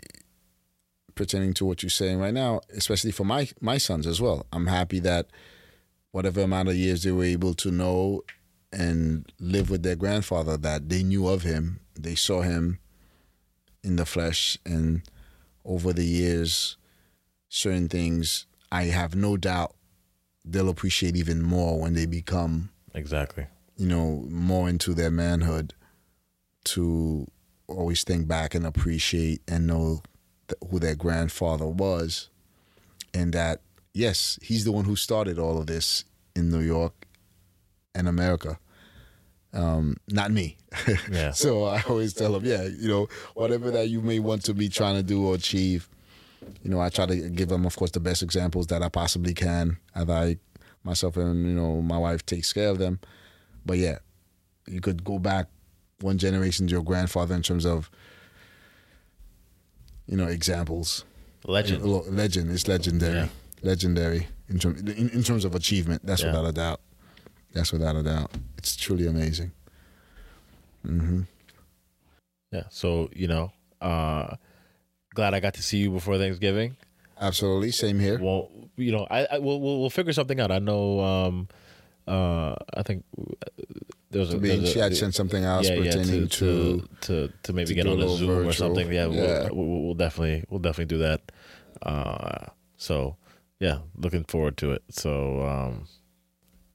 pertaining to what you're saying right now, especially for my my sons as well. I'm happy that whatever amount of years they were able to know and live with their grandfather, that they knew of him, they saw him in the flesh, and over the years, certain things I have no doubt they'll appreciate even more when they become Exactly. you know, more into their manhood to always think back and appreciate and know th- who their grandfather was. And that, yes, he's the one who started all of this in New York and America. Um, not me. [LAUGHS] Yeah. so I always tell them, yeah, you know, whatever that you may want to be trying to do or achieve, you know, I try to give them, of course, the best examples that I possibly can as I myself and, you know, my wife takes care of them. But yeah, you could go back one generation to your grandfather in terms of, you know, examples. Legend. Legend is legendary. Yeah. Legendary in, term, in, in terms of achievement. That's Yeah. without a doubt. That's without a doubt. It's truly amazing. hmm Yeah. So you know, uh, glad I got to see you before Thanksgiving. Absolutely. Same here. Well, you know, I, I we'll, we'll we'll figure something out. I know. Um, uh, I think there was a, I mean, there's a- she had sent something else yeah, yeah, to, to, to to to maybe to get on a Zoom or something. Yeah, Yeah. We'll, we'll, we'll definitely we'll definitely do that. Uh, so yeah, looking forward to it. So um,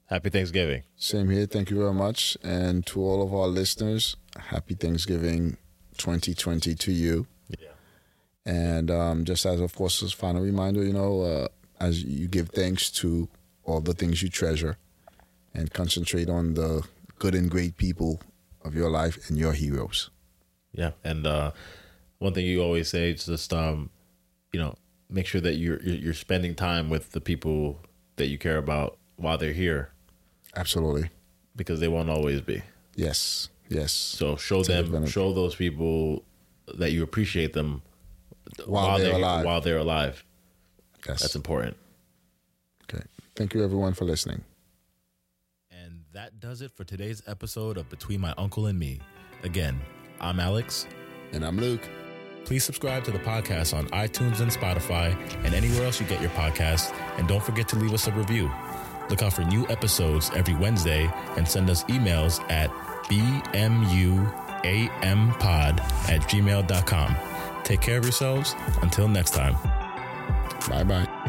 Happy Thanksgiving. Same here. Thank you very much. And to all of our listeners, happy Thanksgiving 2020 to you. Yeah. And um, just as, of course, as a final reminder, you know, uh, as you give thanks to all the things you treasure and concentrate on the good and great people of your life and your heroes. Yeah, and uh, one thing you always say is just um, you know, make sure that you're you're spending time with the people that you care about while they're here Absolutely. because they won't always be. Yes. Yes. So show Take them, show those people that you appreciate them While they're alive. While they're alive, yes. that's important. okay. Thank you, everyone, for listening. That does it for today's episode of Between My Uncle and Me. Again, I'm Alex. And I'm Luke. Please subscribe to the podcast on iTunes and Spotify and anywhere else you get your podcasts. And don't forget to leave us a review. Look out for new episodes every Wednesday and send us emails at bmuampod at gmail.com. Take care of yourselves. Until next time. Bye bye.